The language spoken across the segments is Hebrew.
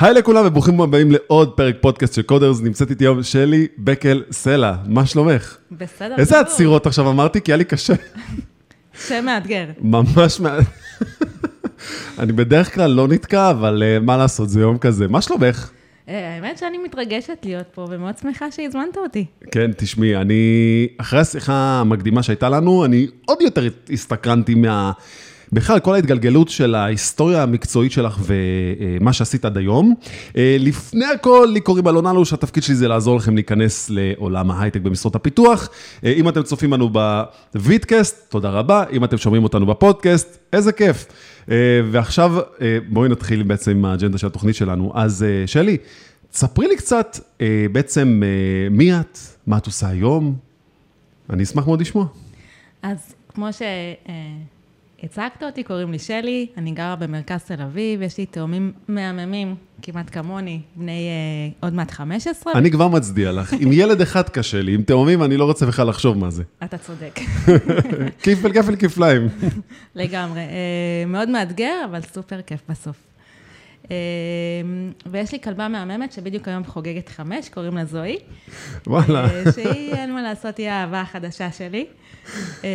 היי לכולם וברוכים הבאים לעוד פרק פודקאסט של קודרס, נמצאת איתי היום שלי בקל סלע, מה שלומך? בסדר. איזה. עצירות עכשיו אמרתי? כי היה לי קשה. שם מאתגר. ממש מה... אני בדרך כלל לא נתקע, אבל אה, מה לעשות, זה יום כזה. מה שלומך? אה, האמת שאני מתרגשת להיות פה ומאוד שמחה שהזמנת אותי. כן, תשמעי, אני, אחרי השיחה המקדימה שהייתה לנו, אני עוד יותר הסתקרנתי מה... בכלל, כל ההתגלגלות של ההיסטוריה המקצועית שלך ומה שעשית עד היום. אה, לפני הכל, לי קוראים אלון אלוש, התפקיד שלי זה לעזור לכם להיכנס לעולם ההייטק במשרות הפיתוח. אה, אם אתם צופים בנו בווידקאסט, תודה רבה. אם אתם שומעים אותנו בפודקאסט, איזה כיף. אה, ועכשיו, בואי נתחיל בעצם עם האג'נדה של התוכנית שלנו. אז שלי, תספרי לי קצת בעצם מי את, מה את עושה היום. אני אשמח מאוד לשמוע. אז כמו שהצגת אותי, קוראים לי שלי, אני גרה במרכז תל אביב, יש לי תאומים מהממים, כמעט כמוני, בני אה, עוד מעט 15. אני כבר מצדיע לך. עם ילד אחד קשה לי, עם תאומים אני לא רוצה בכלל לחשוב מה זה. אתה צודק, כפל כפל כפליים. לגמרי. אה, מאוד מאתגר, אבל סופר כיף בסוף. אה, ויש לי כלבה מהממת שבדיוק היום חוגגת חמש, קוראים לה זוהי. וואלה. אה, שהיא, אין מה לעשות, היא האהבה החדשה שלי. אה,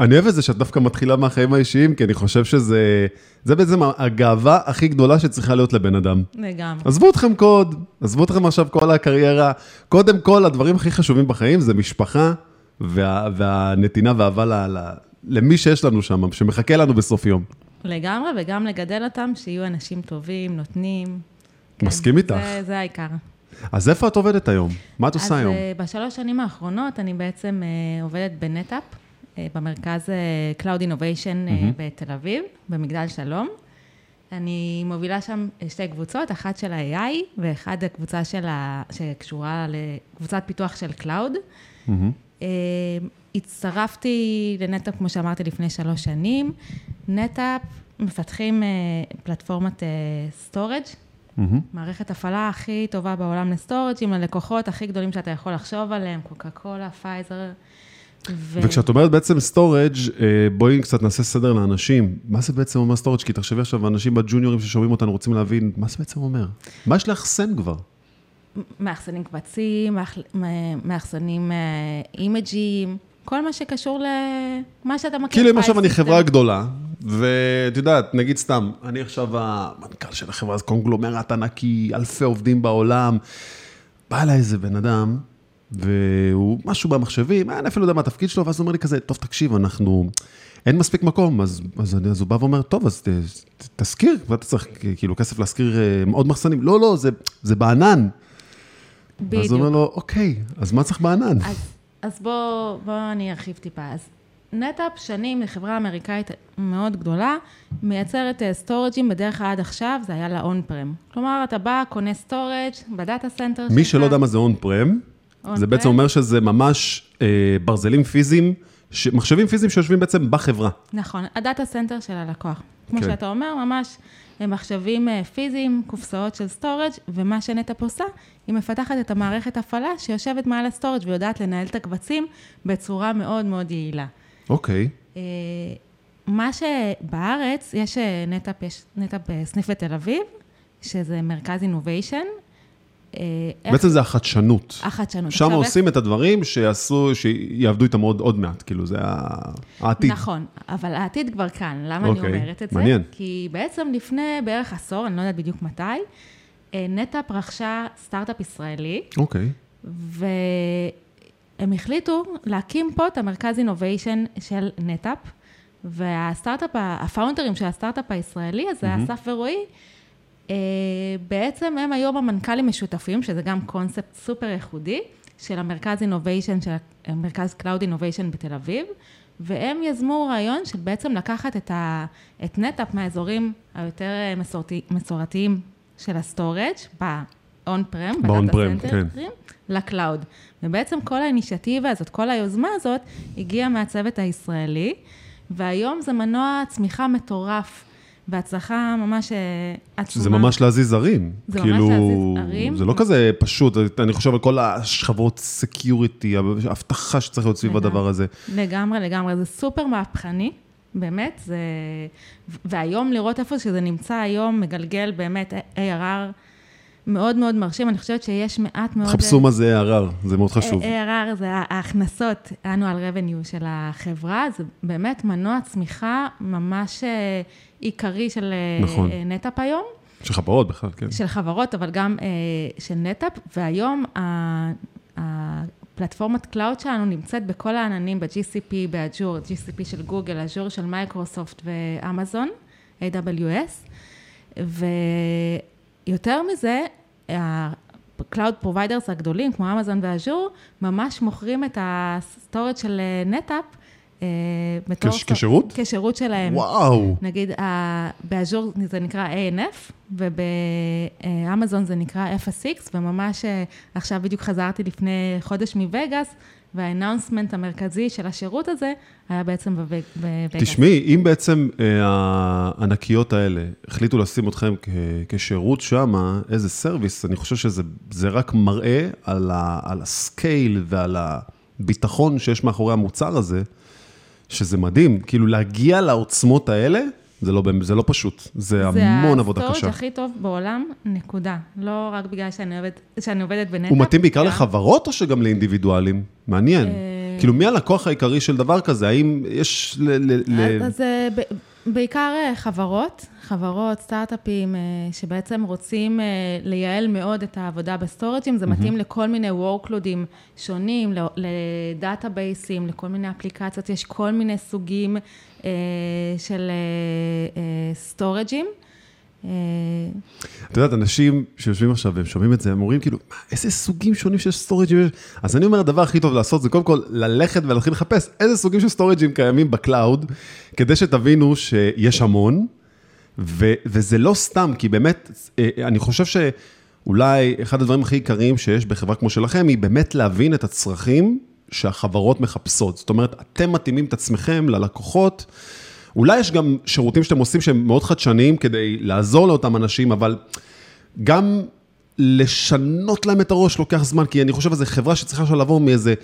אני אוהב את זה שאת דווקא מתחילה מהחיים האישיים, כי אני חושב שזה זה בעצם הגאווה הכי גדולה שצריכה להיות לבן אדם. לגמרי. עזבו אתכם קוד, עזבו אתכם עכשיו כל הקריירה. קודם כל, הדברים הכי חשובים בחיים זה משפחה וה, והנתינה והאהבה למי שיש לנו שם, שמחכה לנו בסוף יום. לגמרי, וגם לגדל אותם, שיהיו אנשים טובים, נותנים. כן, מסכים איתך. זה, זה העיקר. אז איפה את עובדת היום? מה את עושה היום? אז אה, בשלוש שנים האחרונות אני בעצם אה, עובדת בנטאפ, אה, במרכז Cloud Innovation אה, בתל אביב, במגדל שלום. אני מובילה שם שתי קבוצות, אחת של ה-AI ואחת הקבוצה של ה... שקשורה לקבוצת פיתוח של Cloud. מהמם. אה, הצטרפתי לנטאפ, כמו שאמרתי, לפני שלוש שנים. NetApp מפתחים אה, פלטפורמת storage, מהמם. מערכת הפעלה הכי טובה בעולם ל storage, עם הלקוחות הכי גדולים שאתה יכול לחשוב עליהם, קוקה קולה, פייזר. ו... וכשאת אומרת בעצם storage, בואי קצת נעשה סדר לאנשים. מה זה בעצם אומר storage? כי תחשבי עכשיו, אנשים בג'וניורים ששומעים אותנו רוצים להבין, מה זה בעצם אומר? מה יש לאחסן כבר? מאחסנים קבצים, מאחסנים אה, אימג'ים, כל מה שקשור למה שאתה מכיר. כאילו אם עכשיו אני חברה. גדולה, ואת יודעת, נגיד סתם, אני עכשיו המנכ"ל של החברה, אז קונגלומרט ענקי, אלפי עובדים בעולם, בא אליי איזה בן אדם, והוא משהו במחשבים, אני אפילו יודע מה התפקיד שלו, ואז הוא אומר לי כזה, טוב, תקשיב, אנחנו, אין מספיק מקום, אז, אז, אני, אז הוא בא ואומר, טוב, אז ת, ת, תשכיר, ואתה צריך כאילו כסף להשכיר אה, עוד מחסנים, לא, לא, זה, זה בענן. בדיוק. אז הוא אומר לו, אוקיי, אז מה צריך בענן? אז, אז בוא, בוא אני ארחיב טיפה. אז NetApp שנים, היא חברה אמריקאית מאוד גדולה, מייצרת אה, storage ים, בדרך כלל עד עכשיו זה היה ל on prem. כלומר, אתה בא, קונה storage ב data center שלך. מי שלא יודע מה זה on prem, זה. בעצם אומר שזה ממש אה, ברזלים פיזיים, ש- מחשבים פיזיים שיושבים בעצם בחברה. נכון, ה data center של הלקוח. כמו כן. שאתה אומר, ממש מחשבים אה, פיזיים, קופסאות של storage, ומה ש NetApp עושה, היא מפתחת את המערכת הפעלה שיושבת מעל ה storage ויודעת לנהל את הקבצים בצורה מאוד מאוד יעילה. אוקיי. אה, מה שבארץ, יש אה, NetApp, יש NetApp אה, סניף בתל אביב, שזה מרכז innovation. אה, איך- בעצם זה החדשנות. החדשנות. שם עושים את הדברים שיעשו, שיעבדו איתם עוד, עוד מעט, כאילו, זה העתיד. נכון, אבל העתיד כבר כאן. למה אוקיי, אני אומרת את זה? מעניין. כי בעצם לפני בערך עשור, אני לא יודעת בדיוק מתי, אה, NetApp רכשה סטארט-אפ ישראלי, אוקיי. והם החליטו להקים פה את המרכז innovation של NetApp, והסטארט-אפ, ה founder ים של הסטארט-אפ הישראלי הזה, מהמם. אסף ורועי, בעצם הם היום המנכ"לים משותפים, שזה גם קונספט סופר ייחודי, של המרכז innovation, של המרכז cloud innovation בתל אביב, והם יזמו רעיון של בעצם לקחת את, ה, את NetApp מהאזורים היותר אה, מסורתי, מסורתיים של ה storage prem, ב-on-prem, ב data כן. center ים, ל cloud. ובעצם כל האינישיאטיבה הזאת, כל היוזמה הזאת, הגיעה מהצוות הישראלי, והיום זה מנוע צמיחה מטורף, והצלחה ממש אה, עצומה. זה ממש להזיז הרים. זה ממש כאילו, להזיז הרים. זה לא כזה פשוט, אני חושב על כל השכבות security, האבטחה שצריך להיות סביב לגמרי. הדבר הזה. לגמרי, לגמרי. זה סופר מהפכני, באמת, זה... והיום לראות איפה שזה נמצא היום, מגלגל באמת ARR מאוד מאוד מרשים, אני חושבת שיש מעט מאוד... חפשו מה זה ARR, זה מאוד חשוב. ARR זה ההכנסות, annual revenue של החברה, זה באמת מנוע צמיחה ממש אה, עיקרי של אה, נכון. NetApp היום. של חברות בכלל, כן. של חברות, אבל גם אה, של NetApp, והיום הפלטפורמת cloud שלנו נמצאת בכל העננים, ב-GCP, באג'ור, GCP של גוגל, אג'ור של מייקרוסופט ואמזון, AWS, ויותר מזה, ה-Cloud Providers הגדולים, כמו אמזון ואג'ור, ממש מוכרים את ה storage של NetApp אה, בתור... כש, כשירות? כשירות שלהם. וואו. נגיד, ב Azure זה נקרא ANF, ובאמזון זה נקרא FSX, וממש אה, עכשיו בדיוק חזרתי לפני חודש מווגאס, וה announcement המרכזי של השירות הזה היה בעצם בווגאס. תשמעי, אם בעצם אה, הענקיות האלה החליטו לשים אתכם כשירות שם, איזה service, אני חושב שזה רק מראה על, על ה scale ועל הביטחון שיש מאחורי המוצר הזה. שזה מדהים, כאילו להגיע לעוצמות האלה, זה לא, זה לא פשוט, זה, זה המון עבודה קשה. זה ה storage הכי טוב בעולם, נקודה. לא רק בגלל שאני עובדת, שאני עובדת ב NetApp. הוא מתאים בעיקר לחברות או שגם לאינדיבידואלים? מעניין. אה, כאילו, מי הלקוח העיקרי של דבר כזה? האם יש ל... ל... אז בעיקר אה, חברות, חברות, סטארט-אפים, אה, שבעצם רוצים לייעל מאוד את העבודה בסטורג'ים, זה מתאים לכל מיני workloadים שונים, לדאטאבייסים, לכל מיני אפליקציות, יש כל מיני סוגים של סטורג'ים. את יודעת, אנשים שיושבים עכשיו והם שומעים את זה, הם אומרים כאילו, איזה סוגים שונים של סטורג'ים יש? אז אני אומר, הדבר הכי טוב לעשות זה קודם כל ללכת ולהתחיל לחפש איזה סוגים של סטורג'ים קיימים ב cloud, כדי שתבינו שיש המון, ו- וזה לא סתם, כי באמת, אה, אני חושב שאולי אחד הדברים הכי עיקריים שיש בחברה כמו שלכם, היא באמת להבין את הצרכים שהחברות מחפשות. זאת אומרת, אתם מתאימים את עצמכם ללקוחות. אולי יש גם שירותים שאתם עושים שהם מאוד חדשניים כדי לעזור לאותם אנשים, אבל גם לשנות להם את הראש לוקח זמן, כי אני חושב שזו חברה שצריכה עכשיו לעבור מאיזה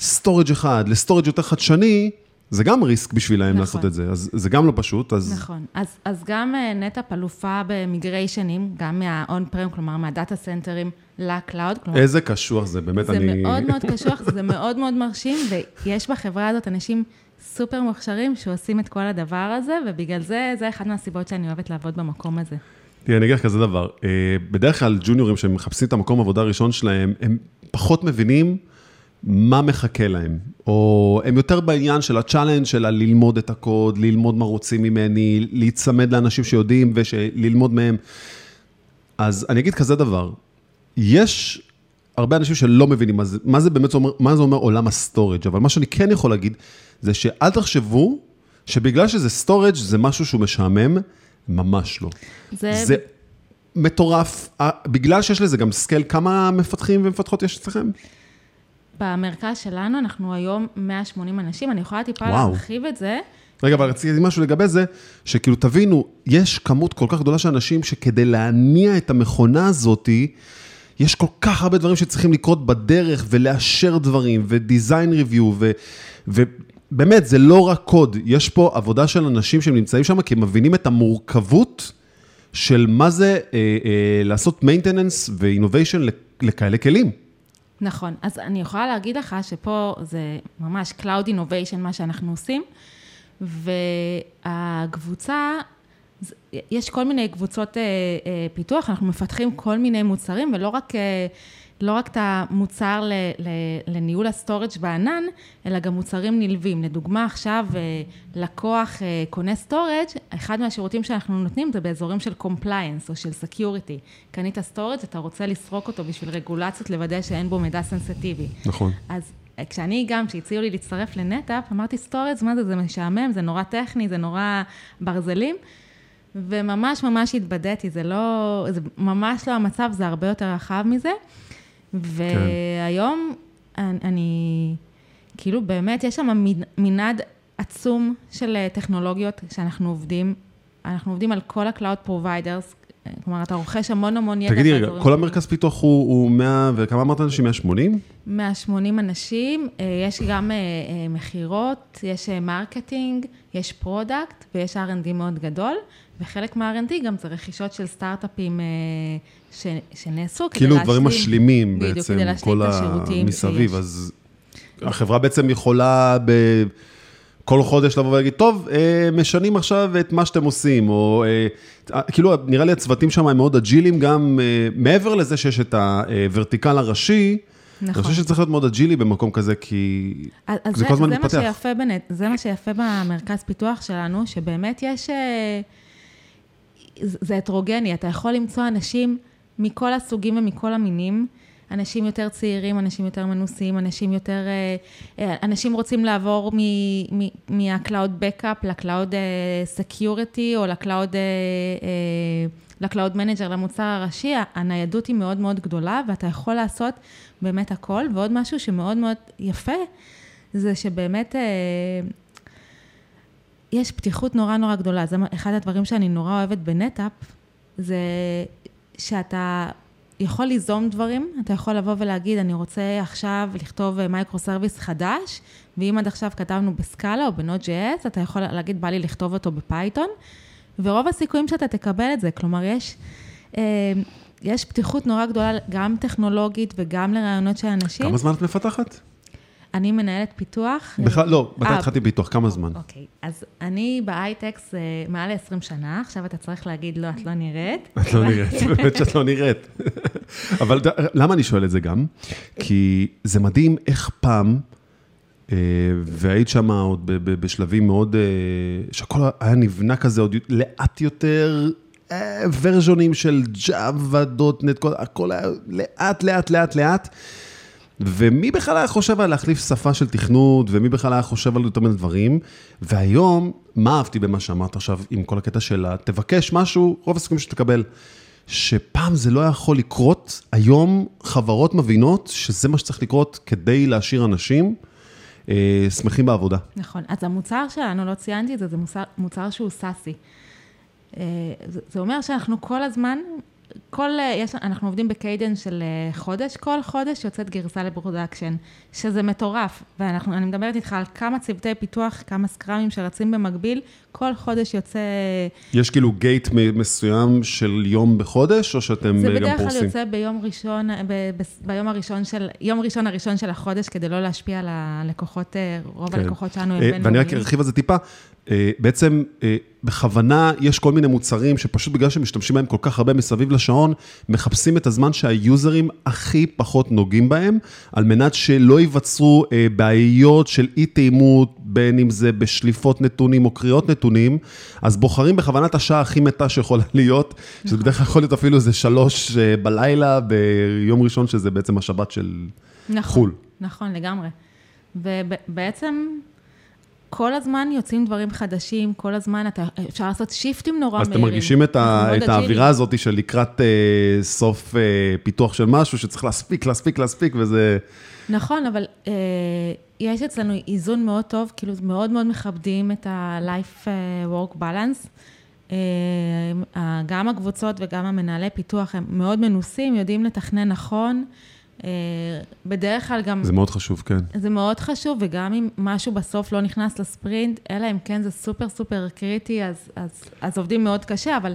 storage אחד ל storage יותר חדשני, זה גם risk בשבילהם נכון. לעשות את זה, אז זה גם לא פשוט. אז... נכון, אז, אז גם אה, NetApp אלופה במיגריישנים, גם מה on-prem, כלומר מהדאטה סנטרים ל cloud. כלומר, איזה קשוח זה, באמת זה אני... זה מאוד מאוד קשוח, זה מאוד מאוד מרשים, ויש בחברה הזאת אנשים סופר מוכשרים שעושים את כל הדבר הזה, ובגלל זה, זה אחת מהסיבות שאני אוהבת לעבוד במקום הזה. תראה, אני אגיד לך כזה דבר, אה, בדרך כלל ג'וניורים שמחפשים את המקום עבודה הראשון שלהם, הם פחות מבינים מה מחכה להם, או הם יותר בעניין של ה challenge של ללמוד את הקוד, ללמוד מה רוצים ממני, להיצמד לאנשים שיודעים וללמוד מהם. אז אני אגיד כזה דבר, יש הרבה אנשים שלא מבינים מה זה, מה זה באמת אומר, מה זה אומר עולם ה storage, אבל מה שאני כן יכול להגיד, זה שאל תחשבו שבגלל שזה storage זה משהו שהוא משעמם, ממש לא. זה... זה מטורף, בגלל שיש לזה גם scale, כמה מפתחים ומפתחות יש אצלכם? במרכז שלנו אנחנו היום 180 אנשים, אני יכולה טיפה וואו. להרחיב את זה. רגע, אבל רציתי משהו לגבי זה, שכאילו תבינו, יש כמות כל כך גדולה של אנשים שכדי להניע את המכונה הזאתי, יש כל כך הרבה דברים שצריכים לקרות בדרך ולאשר דברים ו-design review ו... ובאמת, זה לא רק קוד, יש פה עבודה של אנשים שנמצאים שם כי הם מבינים את המורכבות של מה זה אה, אה, לעשות maintenance ו-innovation לכאלה כלים. נכון, אז אני יכולה להגיד לך שפה זה ממש Cloud Innovation, מה שאנחנו עושים, והקבוצה יש כל מיני קבוצות אה, אה, פיתוח, אנחנו מפתחים כל מיני מוצרים, ולא רק, אה, לא רק את המוצר ל, ל, לניהול ה storage בענן, אלא גם מוצרים נלווים. לדוגמה, עכשיו לקוח קונה storage, אחד מהשירותים שאנחנו נותנים זה באזורים של compliance או של security. קנית storage, אתה רוצה לסרוק אותו בשביל רגולציות, לוודא שאין בו מידע sensitive. נכון. אז כשאני גם, כשהציעו לי להצטרף ל NetApp, אמרתי storage, מה זה, זה משעמם, זה נורא טכני, זה נורא ברזלים. וממש ממש התבדיתי, זה לא, זה ממש לא המצב, זה הרבה יותר רחב מזה. והיום אני, אני, כאילו באמת, יש שם מנעד עצום של טכנולוגיות שאנחנו עובדים. אנחנו עובדים על כל ה-Cloud Providers, כלומר, אתה רוכש המון המון ידע. תגידי רגע, כל המרכז פיתוח הוא, הוא 100, וכמה אמרת אנשים? 180? 180 אנשים, אה, יש גם אה, אה, מכירות, יש marketing, יש product ויש R&D מאוד גדול, וחלק מה-R&D גם זה רכישות של סטארט-אפים ש, שנעשו כדי להשלים... כאילו דברים משלימים בעצם, כל המסביב. אז החברה בעצם יכולה ב... כל חודש לבוא ולהגיד, טוב, אה, משנים עכשיו את מה שאתם עושים, או אה, כאילו, נראה לי הצוותים שם הם מאוד אג'ילים, גם אה, מעבר לזה שיש את ה vertical הראשי, נכון. אני חושב שצריך להיות מאוד אג'ילי במקום כזה, כי אז זה זה, כל הזמן מתפתח. זה מה שיפה במרכז פיתוח שלנו, שבאמת יש... אה, זה הטרוגני, אתה יכול למצוא אנשים מכל הסוגים ומכל המינים. אנשים יותר צעירים, אנשים יותר מנוסים, אנשים יותר... אה, אה, אנשים רוצים לעבור מה-Cloud Backup ל-Cloud אה, Security או ל-Cloud ל-Cloud Manager, למוצר הראשי, הניידות היא מאוד מאוד גדולה, ואתה יכול לעשות באמת הכל. ועוד משהו שמאוד מאוד יפה, זה שבאמת יש פתיחות נורא נורא גדולה. זה אחד הדברים שאני נורא אוהבת ב NetApp, זה שאתה יכול ליזום דברים, אתה יכול לבוא ולהגיד, אני רוצה עכשיו לכתוב micro service חדש, ואם עד עכשיו כתבנו ב Scala או ב Node.js, אתה יכול להגיד, בא לי לכתוב אותו ב Python, ורוב הסיכויים שאתה תקבל את זה. כלומר, יש, אה, יש פתיחות נורא גדולה, גם טכנולוגית וגם לרעיונות של אנשים. כמה זמן את מפתחת? אני מנהלת פיתוח. בכלל, לא, מתי אה, התחלתי פיתוח? כמה זמן? אוקיי, אז אני בהייטקס מעל ל-20 שנה, עכשיו אתה צריך להגיד, לא, את לא נראית. את לא נראית, באמת שאת לא נראית. אבל למה אני שואל את זה גם? כי זה מדהים איך פעם, אה, והיית שם עוד בשלבים מאוד, אה, שהכל היה נבנה כזה עוד לאט יותר, ורז'ונים של דוטנט, כל- הכל היה לאט, לאט, לאט, לאט. ומי בכלל היה חושב על להחליף שפה של תכנות, ומי בכלל היה חושב על יותר מיני דברים, והיום, מה אהבתי במה שאמרת עכשיו, עם כל הקטע של תבקש משהו, רוב הסיכויים שתקבל. שפעם זה לא יכול לקרות, היום חברות מבינות שזה מה שצריך לקרות כדי להשאיר אנשים אה, שמחים בעבודה. נכון. אז המוצר שלנו, לא ציינתי את זה, זה מוצר, מוצר שהוא סאסי. אה, זה, זה אומר שאנחנו כל הזמן, כל, אה, יש, אנחנו עובדים ב-cadence של אה, חודש, כל חודש יוצאת גרסה ל-production, שזה מטורף. ואני מדברת איתך על כמה צוותי פיתוח, כמה scrum ים שרצים במקביל, כל חודש יוצא... יש כאילו gate מסוים של יום בחודש, או שאתם זה אה, גם בדרך כלל פורסים? יוצא ביום ראשון, ב, ב, ביום הראשון של, יום ראשון הראשון של החודש, כדי לא להשפיע על הלקוחות, אה, רוב כן. הלקוחות שלנו הם אה, בינלאומיים. ואני רק ארחיב על זה טיפה. אה, בעצם, אה, בכוונה יש כל מיני מוצרים שפשוט בגלל שהם משתמשים בהם כל כך הרבה מסביב לשעון, מחפשים את הזמן שהיוזרים הכי פחות נוגעים בהם, על מנת שלא ייווצרו אה, בעיות של אי תאימות, בין אם זה בשליפות נתונים או קריאות נתונים, אז בוחרים בכוונת השעה הכי מתה שיכולה להיות, שזה בדרך כלל יכול להיות אפילו איזה שלוש אה, בלילה ביום ראשון, שזה בעצם השבת של נכון, חו"ל. נכון, לגמרי. ובעצם כל הזמן יוצאים דברים חדשים, כל הזמן אתה, אפשר לעשות שיפטים נורא אז מהירים. אתם מרגישים את, ה, את האווירה. הזאת של לקראת אה, סוף אה, פיתוח של משהו, שצריך להספיק, להספיק, להספיק, וזה... נכון, אבל אה, יש אצלנו איזון מאוד טוב, כאילו מאוד מאוד מכבדים את ה-life אה, work balance. אה, גם הקבוצות וגם המנהלי פיתוח הם מאוד מנוסים, יודעים לתכנן נכון. אה, בדרך כלל גם... זה מאוד חשוב, כן. זה מאוד חשוב, וגם אם משהו בסוף לא נכנס לספרינט, אלא אם כן זה סופר סופר קריטי, אז, אז, אז עובדים מאוד קשה, אבל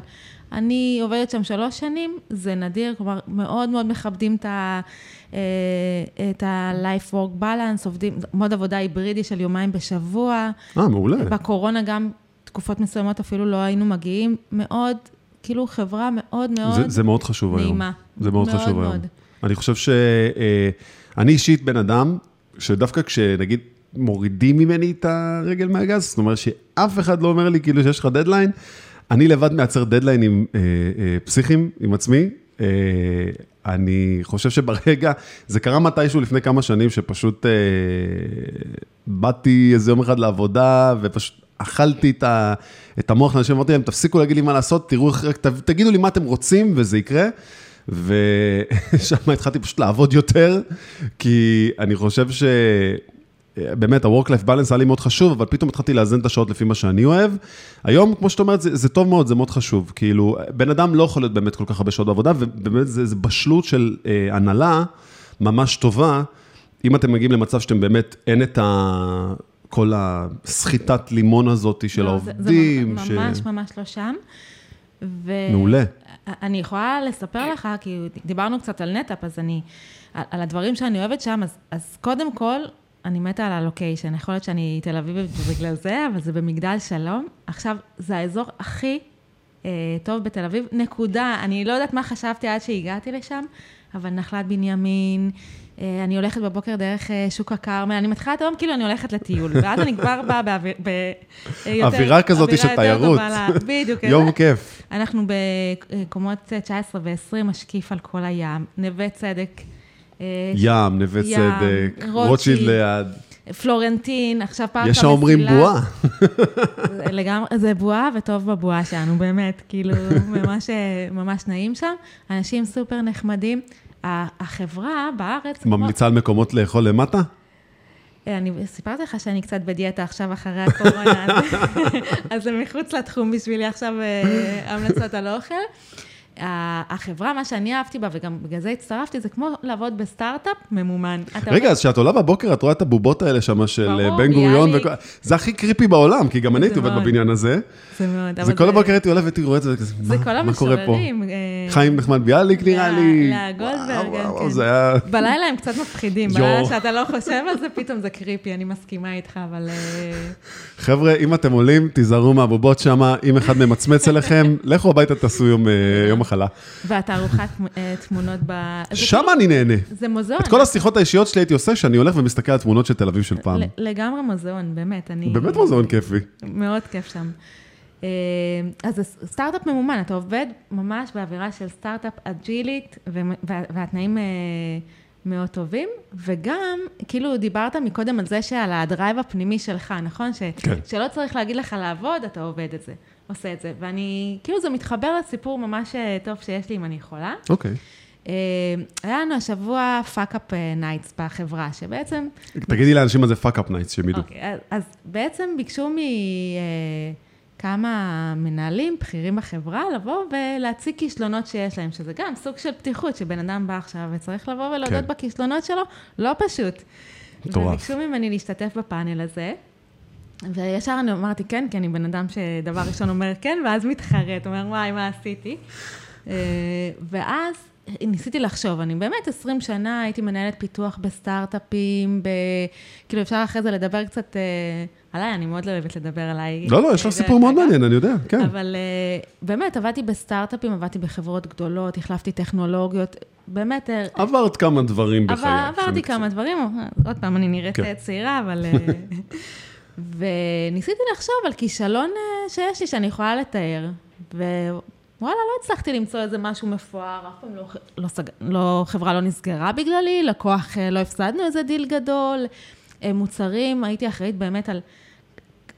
אני עובדת שם שלוש שנים, זה נדיר, כלומר, מאוד מאוד מכבדים את אה, ה-life work balance, עובדים, מוד עבודה היברידי של יומיים בשבוע. אה, מעולה. בקורונה גם תקופות מסוימות אפילו לא היינו מגיעים, מאוד, כאילו חברה מאוד מאוד זה, זה מאוד חשוב היום. נעימה. זה מאוד, מאוד חשוב מאוד. היום. אני חושב ש... אה, אני אישית בן אדם, שדווקא כשנגיד מורידים ממני את הרגל מהגז, זאת אומרת שאף אחד לא אומר לי כאילו שיש לך דדליין, אני לבד מייצר דדליינים אה, אה, פסיכיים עם עצמי. אה, אני חושב שברגע, זה קרה מתישהו לפני כמה שנים, שפשוט אה, באתי איזה יום אחד לעבודה, ופשוט אכלתי את, ה, את המוח לאנשים, אמרתי להם, תפסיקו להגיד לי מה לעשות, תראו, ת- תגידו לי מה אתם רוצים, וזה יקרה. ושם התחלתי פשוט לעבוד יותר, כי אני חושב באמת, ה-work-life balance היה לי מאוד חשוב, אבל פתאום התחלתי לאזן את השעות לפי מה שאני אוהב. היום, כמו שאת אומרת, זה, זה טוב מאוד, זה מאוד חשוב. כאילו, בן אדם לא יכול להיות באמת כל כך הרבה שעות בעבודה, ובאמת זה, זה בשלות של אה, הנהלה ממש טובה. אם אתם מגיעים למצב שאתם באמת, אין את ה... כל הסחיטת לימון הזאת של לא, העובדים. זה, זה ממש ש... ממש לא שם. ו... מעולה. אני יכולה לספר לך, כי דיברנו קצת על נטאפ, אז אני, על הדברים שאני אוהבת שם, אז, אז קודם כל, אני מתה על הלוקיישן. יכול להיות שאני תל אביבית בגלל זה, אבל זה במגדל שלום. עכשיו, זה האזור הכי אה, טוב בתל אביב, נקודה. אני לא יודעת מה חשבתי עד שהגעתי לשם, אבל נחלת בנימין, אני הולכת בבוקר דרך אה, שוק הכרמל, אני מתחילה את היום כאילו אני הולכת לטיול, ואז אני כבר באה באוויר... אווירה כזאת של תיירות. בדיוק. יום כיף. אנחנו בקומות 19 ו-20, משקיף על כל הים, נווה צדק. ים, נווה צדק, רוטשילד ליד. פלורנטין, עכשיו פארק המסילה. יש האומרים בועה. לגמרי, זה בועה וטוב בבועה שלנו, באמת, כאילו, ממש, ממש נעים שם. אנשים סופר נחמדים. החברה בארץ... ממליצה על מקומות לאכול למטה? אני סיפרתי לך שאני קצת בדיאטה עכשיו אחרי הקורונה, אז זה מחוץ לתחום בשבילי עכשיו המלצות על אוכל. החברה, מה שאני אהבתי בה, וגם בגלל זה הצטרפתי, זה כמו לעבוד בסטארט-אפ ממומן. רגע, אז כשאת עולה בבוקר, את רואה את הבובות האלה שם של בן גוריון, זה הכי קריפי בעולם, כי גם אני הייתי עובד בבניין הזה. זה מאוד. זה כל הבוקר הייתי עולה והייתי רואה את זה, מה קורה פה? חיים נחמד ביאליק נראה לי. לגולדברג, כן. בלילה הם קצת מפחידים, בלילה שאתה לא חושב על זה, פתאום זה קריפי, אני מסכימה איתך, אבל... חבר'ה, אם אתם עולים, תיזהרו מהבובות שם, אם אחד ממצמץ אליכם, לכו הביתה תעשו יום מחלה. והתערוכת תמונות ב... שם אני נהנה. זה מוזיאון. את כל השיחות האישיות שלי הייתי עושה, שאני הולך ומסתכל על תמונות של תל אביב של פעם. לגמרי מוזיאון, באמת. באמת מוזיאון כיפי. מאוד כיף שם. אז זה סטארט-אפ ממומן, אתה עובד ממש באווירה של סטארט-אפ אג'ילית, והתנאים מאוד טובים, וגם, כאילו דיברת מקודם על זה שעל הדרייב הפנימי שלך, נכון? ש, כן. שלא צריך להגיד לך לעבוד, אתה עובד את זה, עושה את זה. ואני, כאילו זה מתחבר לסיפור ממש טוב שיש לי אם אני יכולה. אוקיי. היה לנו השבוע fuckup nights בחברה, שבעצם... תגידי לאנשים מה זה fuckup nights, שהם ידעו. אוקיי, אז בעצם ביקשו מ... כמה מנהלים בכירים בחברה לבוא ולהציג כישלונות שיש להם, שזה גם סוג של פתיחות, שבן אדם בא עכשיו וצריך לבוא ולהודות כן. בכישלונות שלו, לא פשוט. מטורף. וביקשו ממני להשתתף בפאנל הזה, וישר אני אמרתי כן, כי אני בן אדם שדבר ראשון אומר כן, ואז מתחרט, אומר וואי, מה עשיתי? ואז ניסיתי לחשוב, אני באמת 20 שנה הייתי מנהלת פיתוח בסטארט-אפים, ב... כאילו אפשר אחרי זה לדבר קצת... עליי, אני מאוד לא אוהבת לדבר עליי. לא, לא, יש לך סיפור מאוד מעניין, אני יודע, כן. אבל באמת, עבדתי בסטארט-אפים, עבדתי בחברות גדולות, החלפתי טכנולוגיות, באמת... עברת כמה דברים בחיי. עברתי כמה דברים, עוד פעם, אני נראית כן. צעירה, אבל... וניסיתי לחשוב על כישלון שיש לי, שאני יכולה לתאר, ווואלה, לא הצלחתי למצוא איזה משהו מפואר, אף פעם לא, לא, לא, חברה לא נסגרה בגללי, לקוח, לא הפסדנו איזה דיל גדול. מוצרים, הייתי אחראית באמת על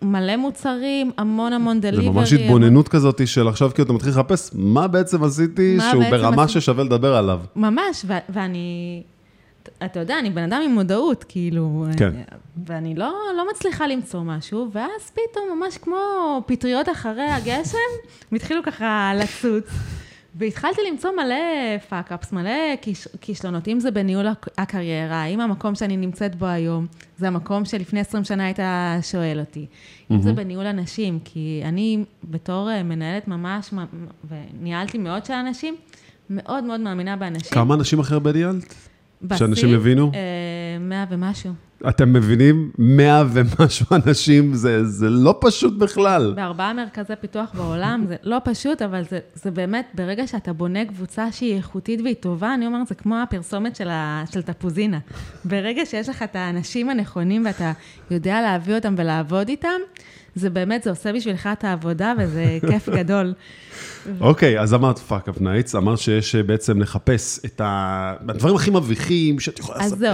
מלא מוצרים, המון המון דליברי. זה ממש התבוננות כזאת של עכשיו כאילו אתה מתחיל לחפש מה בעצם עשיתי מה שהוא בעצם ברמה עשיתי... ששווה לדבר עליו. ממש, ו- ואני, אתה יודע, אני בן אדם עם מודעות, כאילו, כן. ואני לא, לא מצליחה למצוא משהו, ואז פתאום, ממש כמו פטריות אחרי הגשם, הם התחילו ככה לצוץ. והתחלתי למצוא מלא fuckups, מלא כישלונות, אם זה בניהול הקריירה, אם המקום שאני נמצאת בו היום, זה המקום שלפני 20 שנה היית שואל אותי. אם זה בניהול אנשים, כי אני בתור אה, מנהלת ממש, וניהלתי מאות של אנשים, מאוד מאוד מאמינה באנשים. כמה אנשים אחרי בניהלת? שאנשים הבינו? אה, מאה ומשהו. אתם מבינים? מאה ומשהו אנשים, זה, זה לא פשוט בכלל. בארבעה מרכזי פיתוח בעולם, זה לא פשוט, אבל זה, זה באמת, ברגע שאתה בונה קבוצה שהיא איכותית והיא טובה, אני אומרת, זה כמו הפרסומת של, ה, של תפוזינה. ברגע שיש לך את האנשים הנכונים ואתה יודע להביא אותם ולעבוד איתם, זה באמת, זה עושה בשבילך את העבודה וזה כיף גדול. אוקיי, אז אמרת fuckup nights, אמרת שיש אה, בעצם לחפש את הדברים הכי מביכים שאת יכולה לספר. אז זהו,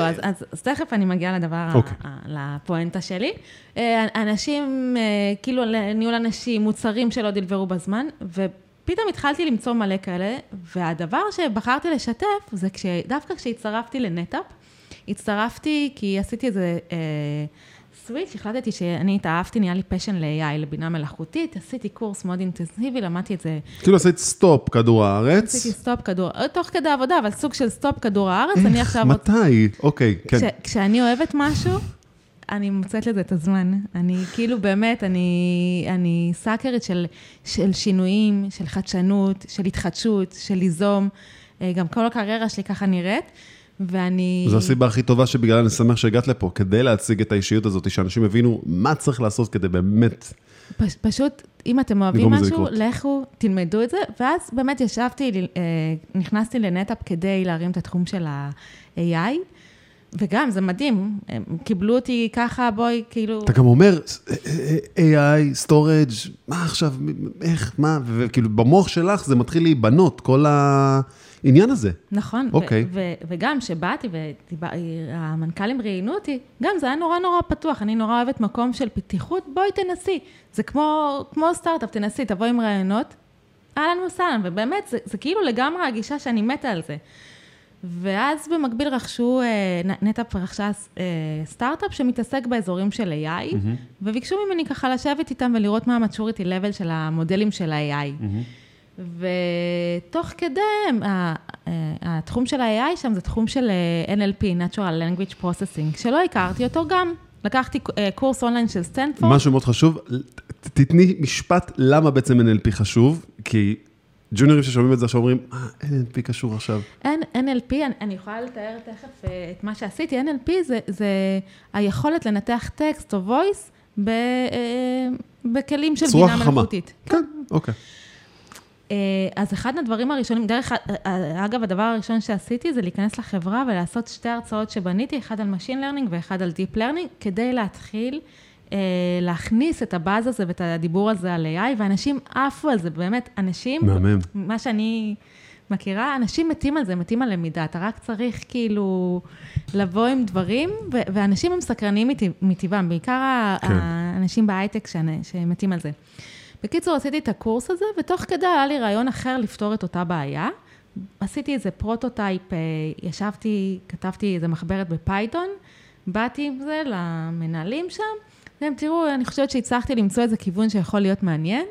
אז תכף אני מגיעה לדבר, אוקיי. לפואנטה שלי. אה, אנשים, אה, כאילו ניהול אנשים, מוצרים שלא deliver ו בזמן, ופתאום התחלתי למצוא מלא כאלה, והדבר שבחרתי לשתף, זה דווקא כשהצטרפתי לנטאפ, הצטרפתי כי עשיתי איזה אה, switch, החלטתי שאני התאהבתי, נהיה לי passion ל-AI, לבינה מלאכותית, עשיתי קורס מאוד אינטנסיבי, למדתי את זה. כאילו עשית stop כדור הארץ. עשיתי stop כדור, אה, תוך כדי עבודה, אבל סוג של stop כדור הארץ, אני? עכשיו... מתי? אוקיי, כן. כש, כשאני אוהבת משהו, אני מוצאת לזה את הזמן. אני כאילו באמת, אני, אני sucker ית של, של שינויים, של חדשנות, של התחדשות, של ליזום. אה, גם כל הקריירה שלי ככה נראית, ואני... זו הסיבה הכי טובה שבגללה אני שמח שהגעת לפה, כדי להציג את האישיות הזאת, שאנשים יבינו מה צריך לעשות כדי באמת... פש, פשוט, אם אתם אוהבים משהו. לכו, תלמדו את זה, ואז באמת ישבתי, אה, נכנסתי לנטאפ כדי להרים את התחום של ה-AI, וגם, זה מדהים, הם קיבלו אותי ככה, בואי, כאילו... אתה גם אומר, AI, storage, מה עכשיו, איך, מה, וכאילו במוח שלך זה מתחיל להיבנות, כל העניין הזה. נכון, אוקיי. וגם כשבאתי והמנכ"לים ראיינו אותי, גם זה היה נורא נורא פתוח, אני נורא אוהבת מקום של פתיחות, בואי תנסי. זה כמו, כמו סטארט-אפ, תנסי, תבואי עם רעיונות, אהלן וסהלן, ובאמת, זה, זה כאילו לגמרי הגישה שאני מתה על זה. ואז במקביל רכשו, אה, נטאפ רכשה אה, סטארט-אפ שמתעסק באזורים של AI, וביקשו ממני ככה לשבת איתם ולראות מה ה-maturity level של המודלים של ה-AI. ותוך כדי, אה, התחום של ה-AI שם זה תחום של NLP, Natural Language Processing, שלא הכרתי אותו גם. לקחתי קורס אונליין של סטנפורד. משהו מאוד חשוב, תתני משפט למה בעצם NLP חשוב, כי ג'וניורים ששומעים את זה עכשיו אומרים, אה, NLP קשור עכשיו. אין, NLP, אני, אני יכולה לתאר תכף אה, את מה שעשיתי, NLP זה, זה היכולת לנתח טקסט או voice ב, אה, בכלים של בינה חכמה. מלאכותית. כן, אוקיי. אה, אז אחד הדברים הראשונים, דרך, אגב, הדבר הראשון שעשיתי זה להיכנס לחברה ולעשות שתי הרצאות שבניתי, אחד על Machine Learning ואחד על Deep Learning, כדי להתחיל להכניס את ה-buzz הזה ואת הדיבור הזה על AI, ואנשים עפו על זה, באמת, אנשים, מהמם. מה שאני מכירה, אנשים מתים על זה, מתים על למידה, אתה רק צריך כאילו לבוא עם דברים, ו- ואנשים הם סקרנים מטבע- מטבעם, בעיקר כן. האנשים בהייטק שמתים על זה. בקיצור, עשיתי את הקורס הזה, ותוך כדי היה לי רעיון אחר לפתור את אותה בעיה. עשיתי איזה prototype, אה, ישבתי, כתבתי איזה מחברת בפייתון, באתי עם זה למנהלים שם, והם תראו, אני חושבת שהצלחתי למצוא איזה כיוון שיכול להיות מעניין.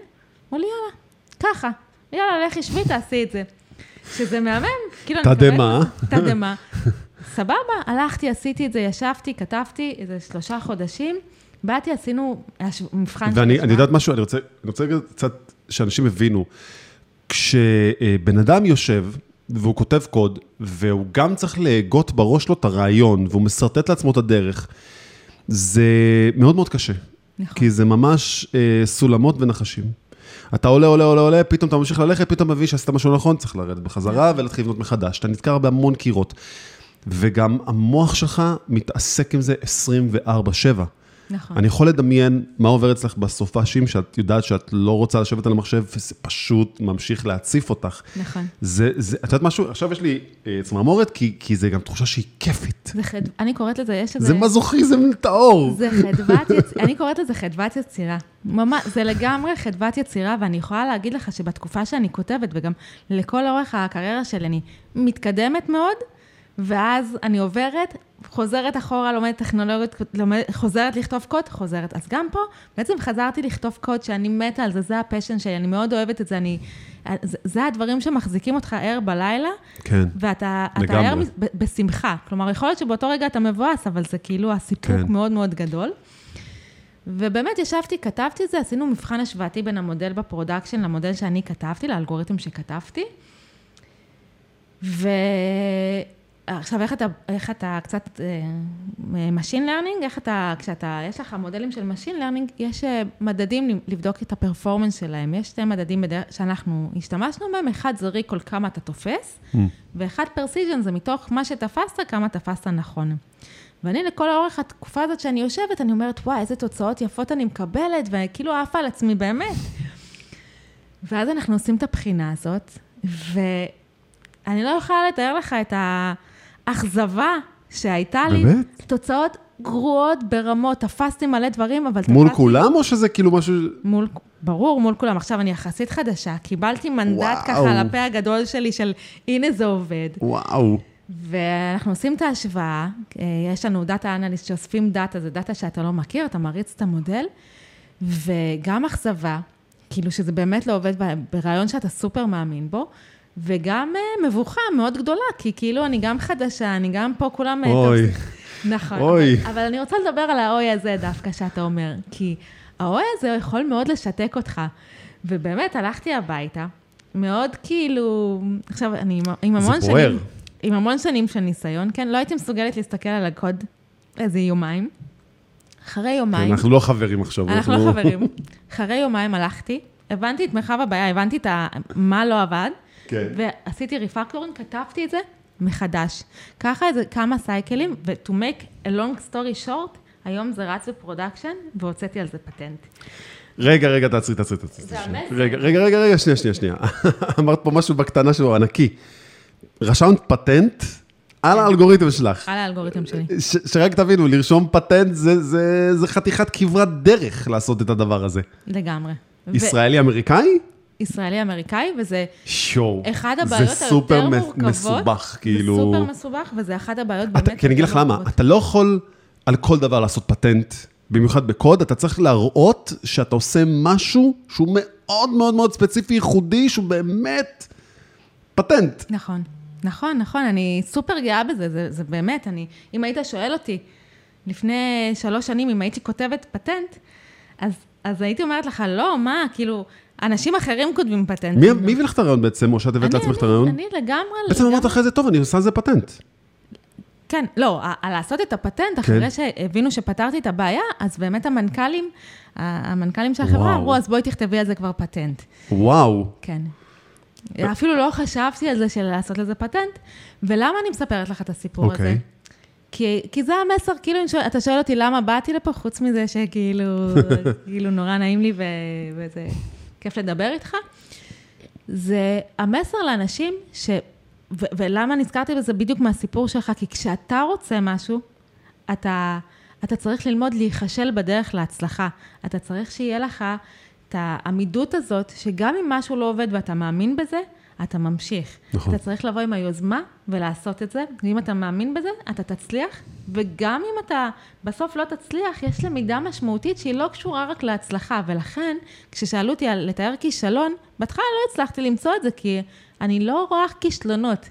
אמרו לי, יאללה, ככה, יאללה, לכי שבי, תעשי את זה. שזה מהמם, כאילו תדהמה. תדהמה. סבבה, הלכתי, עשיתי את זה, ישבתי, כתבתי איזה שלושה חודשים, באתי, עשינו מבחן של ואני יודעת משהו, אני רוצה, אני רוצה קצת שאנשים הבינו. כשבן אדם יושב והוא כותב קוד, והוא גם צריך להגות בראש שלו את הרעיון, והוא משרטט לעצמו את הדרך, זה מאוד מאוד קשה. נכון. כי זה ממש אה, סולמות ונחשים. אתה עולה, עולה, עולה, עולה, פתאום אתה ממשיך ללכת, פתאום מבין שעשית משהו נכון, צריך לרדת בחזרה ולהתחיל לבנות מחדש. אתה נתקע בהמון קירות. וגם המוח שלך מתעסק עם זה 24/7. נכון. אני יכול לדמיין מה עובר אצלך בסופאשים, שאת יודעת שאת לא רוצה לשבת על המחשב, וזה פשוט ממשיך להציף אותך. נכון. זה, זה, את יודעת משהו? עכשיו יש לי אה, צמרמורת, כי, כי זה גם תחושה שהיא כיפית. זה חד... אני קוראת לזה, יש איזה... זה מזוכיזם טהור. זה חדוות יצירה, אני קוראת לזה חדוות יצירה. ממש, זה לגמרי חדוות יצירה, ואני יכולה להגיד לך שבתקופה שאני כותבת, וגם לכל אורך הקריירה שלי, אני מתקדמת מאוד, ואז אני עוברת, חוזרת אחורה, לומדת טכנולוגיות, לומד, חוזרת לכתוב קוד, חוזרת. אז גם פה, בעצם חזרתי לכתוב קוד שאני מתה על זה, זה הפשן שלי, אני מאוד אוהבת את זה, אני... זה, זה הדברים שמחזיקים אותך ער בלילה, כן. ואתה אתה לגמרי. ער ב- בשמחה. כלומר, יכול להיות שבאותו רגע אתה מבואס, אבל זה כאילו הסיפוק כן. מאוד מאוד גדול. ובאמת ישבתי, כתבתי את זה, עשינו מבחן השוואתי בין המודל ב-production למודל שאני כתבתי, לאלגוריתם שכתבתי. ועכשיו, איך אתה, איך אתה קצת, אה, Machine Learning, איך אתה, כשאתה, יש לך מודלים של Machine Learning, יש אה, מדדים לבדוק את ה-performance שלהם. יש שתי מדדים בדרך, שאנחנו השתמשנו בהם, אחד זה recall כמה אתה תופס, Mm. ואחד precision זה מתוך מה שתפסת, כמה תפסת נכון. ואני לכל אורך התקופה הזאת שאני יושבת, אני אומרת, וואי, איזה תוצאות יפות אני מקבלת, וכאילו עפה על עצמי באמת. ואז אנחנו עושים את הבחינה הזאת, ואני לא יכולה לתאר לך את האכזבה שהייתה לי. באמת? תוצאות גרועות ברמות, תפסתי מלא דברים, אבל תפסתי... מול כולם, או שזה כאילו משהו... מול, ברור, מול כולם. עכשיו, אני יחסית חדשה, קיבלתי מנדט וואו. ככה לפה הגדול שלי של הנה זה עובד. וואו. ואנחנו עושים את ההשוואה, אה, יש לנו data analyst שאוספים data, זה data שאתה לא מכיר, אתה מריץ את המודל, וגם אכזבה, כאילו שזה באמת לא עובד ברעיון שאתה סופר מאמין בו, וגם אה, מבוכה מאוד גדולה, כי כאילו אני גם חדשה, אני גם פה, כולם... אה, אוי. נכון. אוי. אבל, אבל אני רוצה לדבר על האוי הזה דווקא שאתה אומר, כי האוי הזה יכול מאוד לשתק אותך. ובאמת, הלכתי הביתה, מאוד כאילו, עכשיו, אני עם המון שנים... זה בוער. עם המון שנים של ניסיון, כן? לא הייתי מסוגלת להסתכל על הקוד איזה יומיים. אחרי יומיים... כן, אנחנו לא חברים עכשיו. אנחנו לא חברים. אחרי יומיים הלכתי, הבנתי את מרחב הבעיה, הבנתי את ה... מה לא עבד, כן. ועשיתי refactoring, כתבתי את זה מחדש. ככה איזה כמה cycle ים, ו-to make a long story short, היום זה רץ ב production, והוצאתי על זה פטנט. רגע, רגע, תעצרי, תעצרי, תעצרי. זה המסר. רגע, רגע, רגע, רגע, שנייה, שנייה, שנייה. אמרת פה משהו בקטנה שהוא ענקי. רשמת פטנט על כן. האלגוריתם שלך. על האלגוריתם שלי. שרק תבינו, לרשום פטנט זה, זה, זה חתיכת כברת דרך לעשות את הדבר הזה. לגמרי. ישראלי-אמריקאי? ישראלי-אמריקאי, וזה שואו. אחד הבעיות היותר מורכבות. זה סופר מסובך, כאילו... זה סופר מסובך, וזה אחת הבעיות באמת... כי אני אגיד לך למה, אתה לא יכול על כל דבר לעשות פטנט, במיוחד בקוד, אתה צריך להראות שאתה עושה משהו שהוא מאוד מאוד מאוד ספציפי, ייחודי, שהוא באמת פטנט. נכון. נכון, נכון, אני סופר גאה בזה, זה, זה באמת, אני, אם היית שואל אותי לפני שלוש שנים, אם הייתי כותבת פטנט, אז, אז הייתי אומרת לך, לא, מה, כאילו, אנשים אחרים כותבים פטנט. מי, מי הביא לך את הרעיון בעצם, או שאת הבאת לעצמך את הרעיון? אני לגמרי... בעצם אמרת אחרי זה, טוב, אני עושה על זה פטנט. כן, לא, לעשות את הפטנט, כן. אחרי שהבינו שפתרתי את הבעיה, אז באמת המנכ"לים, המנכ"לים של החברה אמרו, אז בואי תכתבי על זה כבר פטנט. וואו. כן. אפילו לא חשבתי על זה של לעשות לזה פטנט. ולמה אני מספרת לך את הסיפור okay. הזה? אוקיי. כי, כי זה המסר, כאילו, אתה שואל אותי למה באתי לפה, חוץ מזה שכאילו, כאילו נורא נעים לי וזה כיף לדבר איתך. זה המסר לאנשים ש... ו- ולמה נזכרתי בזה בדיוק מהסיפור שלך? כי כשאתה רוצה משהו, אתה, אתה צריך ללמוד להיכשל בדרך להצלחה. אתה צריך שיהיה לך את העמידות הזאת, שגם אם משהו לא עובד ואתה מאמין בזה, אתה ממשיך. נכון. אתה צריך לבוא עם היוזמה ולעשות את זה, ואם אתה מאמין בזה, אתה תצליח, וגם אם אתה בסוף לא תצליח, יש למידה משמעותית שהיא לא קשורה רק להצלחה, ולכן, כששאלו אותי על לתאר כישלון, בהתחלה לא הצלחתי למצוא את זה, כי אני לא רואה כישלונות.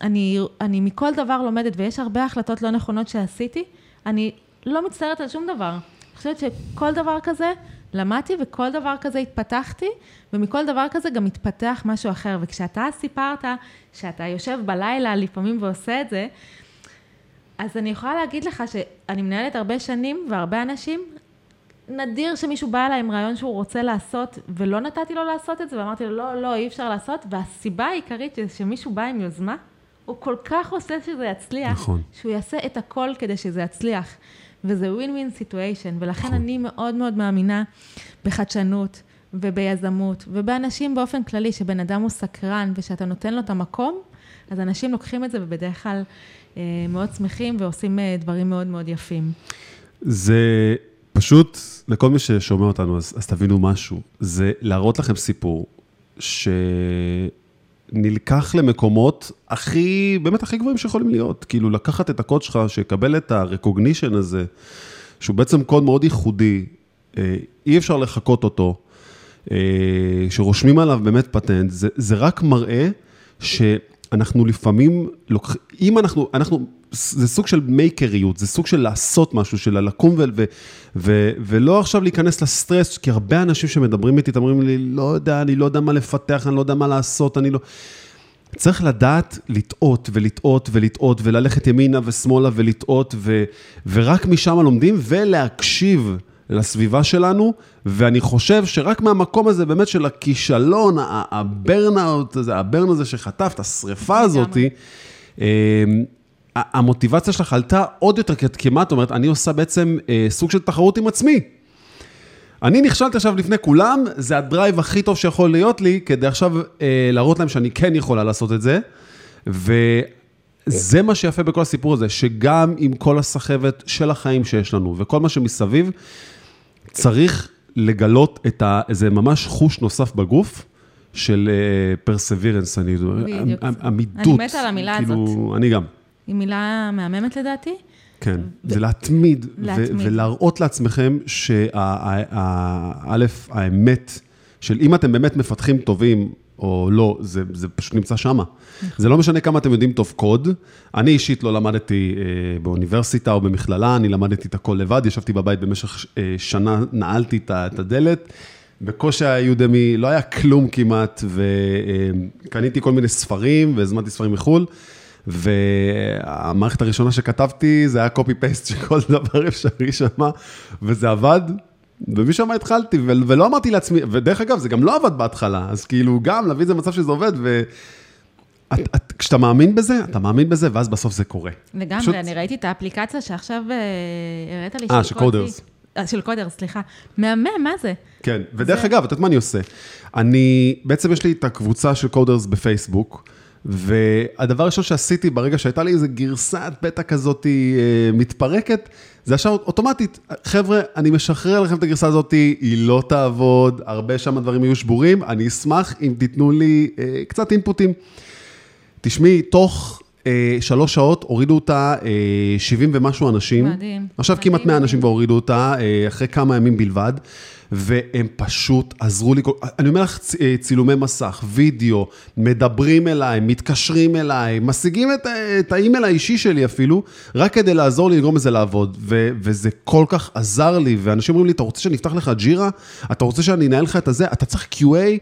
אני, אני מכל דבר לומדת, ויש הרבה החלטות לא נכונות שעשיתי, אני לא מצטערת על שום דבר. אני חושבת שכל דבר כזה, למדתי וכל דבר כזה התפתחתי, ומכל דבר כזה גם התפתח משהו אחר. וכשאתה סיפרת שאתה יושב בלילה לפעמים ועושה את זה, אז אני יכולה להגיד לך שאני מנהלת הרבה שנים והרבה אנשים, נדיר שמישהו בא אליי עם רעיון שהוא רוצה לעשות, ולא נתתי לו לעשות את זה, ואמרתי לו, לא, לא, אי אפשר לעשות, והסיבה העיקרית שמישהו בא עם יוזמה, הוא כל כך רוצה שזה יצליח, נכון. שהוא יעשה את הכל כדי שזה יצליח. וזה ווין ווין סיטואשן, ולכן נכון. אני מאוד מאוד מאמינה בחדשנות וביזמות, ובאנשים באופן כללי, שבן אדם הוא סקרן ושאתה נותן לו את המקום, אז אנשים לוקחים את זה ובדרך כלל אה, מאוד שמחים ועושים אה, דברים מאוד מאוד יפים. זה פשוט, לכל מי ששומע אותנו, אז, אז תבינו משהו, זה להראות לכם סיפור ש... נלקח למקומות הכי, באמת הכי גבוהים שיכולים להיות. כאילו, לקחת את הקוד שלך, שיקבל את ה-recognition הזה, שהוא בעצם קוד מאוד ייחודי, אה, אי אפשר לחקות אותו, אה, שרושמים עליו באמת פטנט, זה, זה רק מראה שאנחנו לפעמים, לוקח, אם אנחנו, אנחנו, זה סוג של מייקריות, זה סוג של לעשות משהו, של לקום ו, ו, ו, ולא עכשיו להיכנס לסטרס, כי הרבה אנשים שמדברים איתי, אומרים לי, לא יודע, אני לא יודע מה לפתח, אני לא יודע מה לעשות, אני לא... צריך לדעת לטעות ולטעות ולטעות וללכת ימינה ושמאלה ולטעות ו, ורק משם לומדים ולהקשיב לסביבה שלנו, ואני חושב שרק מהמקום הזה באמת של הכישלון, ה burnout הזה, ה burn הזה שחטפת, השריפה הזאתי, המוטיבציה שלך עלתה עוד יותר, כי את כמעט אומרת, אני עושה בעצם אה, סוג של תחרות עם עצמי. אני נכשלתי עכשיו לפני כולם, זה ה drive הכי טוב שיכול להיות לי, כדי עכשיו אה, להראות להם שאני כן יכולה לעשות את זה. וזה מה שיפה בכל הסיפור הזה, שגם עם כל הסחבת של החיים שיש לנו וכל מה שמסביב, צריך לגלות את ה... איזה ממש חוש נוסף בגוף, של פרסבירנס, אני... בדיוק. עמידות. אני מתה על המילה כאילו, הזאת. אני גם. היא מילה מהממת לדעתי. כן, זה להתמיד, ו- להתמיד. ולהראות לעצמכם שא', האמת, של אם אתם באמת מפתחים טובים או לא, זה, זה פשוט נמצא שמה. זה לא משנה כמה אתם יודעים טוב קוד. אני אישית לא למדתי אה, באוניברסיטה או במכללה, אני למדתי את הכל לבד, ישבתי בבית במשך אה, שנה, נעלתי את את הדלת. בקושי היודמי, לא היה כלום כמעט, וקניתי כל מיני ספרים והזמנתי ספרים מחו"ל. והמערכת הראשונה שכתבתי, זה היה copy-paste של כל דבר אפשרי שם, וזה עבד, ומשם התחלתי, ו- ולא אמרתי לעצמי, ודרך אגב, זה גם לא עבד בהתחלה, אז כאילו, גם להביא את זה למצב שזה עובד, ו... את, את, כשאתה מאמין בזה, אתה מאמין בזה, ואז בסוף זה קורה. לגמרי, פשוט- אני ראיתי את האפליקציה שעכשיו אה, הראית לי. אה, של. קודרס. אה, של קודרס, סליחה. מהמם, מה זה? כן, ודרך זה- אגב, את יודעת מה אני עושה? אני, בעצם יש לי את הקבוצה של קודרס בפייסבוק, והדבר הראשון שעשיתי ברגע שהייתה לי איזו גרסת בטא כזאת אה, מתפרקת, זה ישר אוטומטית, חבר'ה, אני משחרר לכם את הגרסה הזאת, היא לא תעבוד, הרבה שם דברים יהיו שבורים, אני אשמח אם תיתנו לי אה, קצת אינפוטים. תשמעי, תוך אה, שלוש שעות הורידו אותה אה, 70 ומשהו אנשים. מדהים. עכשיו מדהים, כמעט 100 מדהים. אנשים כבר הורידו אותה, אה, אחרי כמה ימים בלבד, והם פשוט עזרו לי, אני אומר לך, אה, צילומי מסך, וידאו, מדברים אליי, מתקשרים אליי, משיגים את, ה- את האימייל האישי שלי אפילו, רק כדי לעזור לי לגרום לזה לעבוד, ו, וזה כל כך עזר לי, ואנשים אומרים לי, אתה רוצה שאני אפתח לך ג'ירה? אתה רוצה שאני אנהל לך את הזה? אתה צריך QA?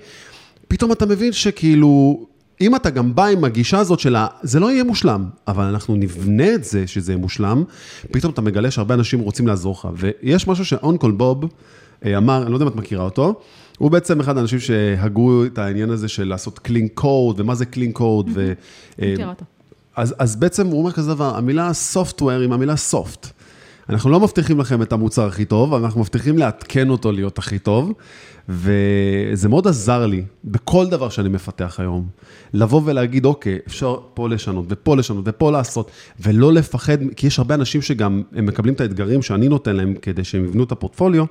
פתאום אתה מבין שכאילו, אם אתה גם בא עם הגישה הזאת של ה... זה לא יהיה מושלם, אבל אנחנו נבנה את זה שזה יהיה מושלם, פתאום אתה מגלה שהרבה אנשים רוצים לעזור לך. ויש משהו שאונקול בוב אה, אמר, אני לא יודע אם את מכירה אותו, הוא בעצם אחד האנשים שהגו את העניין הזה של לעשות קלין קוד, ומה זה קלין קוד, ו... אה, אותו. אז, אז בעצם הוא אומר כזה דבר, המילה software עם המילה soft. אנחנו לא מבטיחים לכם את המוצר הכי טוב, אבל אנחנו מבטיחים לעדכן אותו להיות הכי טוב, וזה מאוד עזר לי בכל דבר שאני מפתח היום. לבוא ולהגיד, אוקיי, אפשר פה לשנות, ופה לשנות, ופה לעשות, ולא לפחד, כי יש הרבה אנשים שגם, הם מקבלים את האתגרים שאני נותן להם כדי שהם יבנו את הפורטפוליו,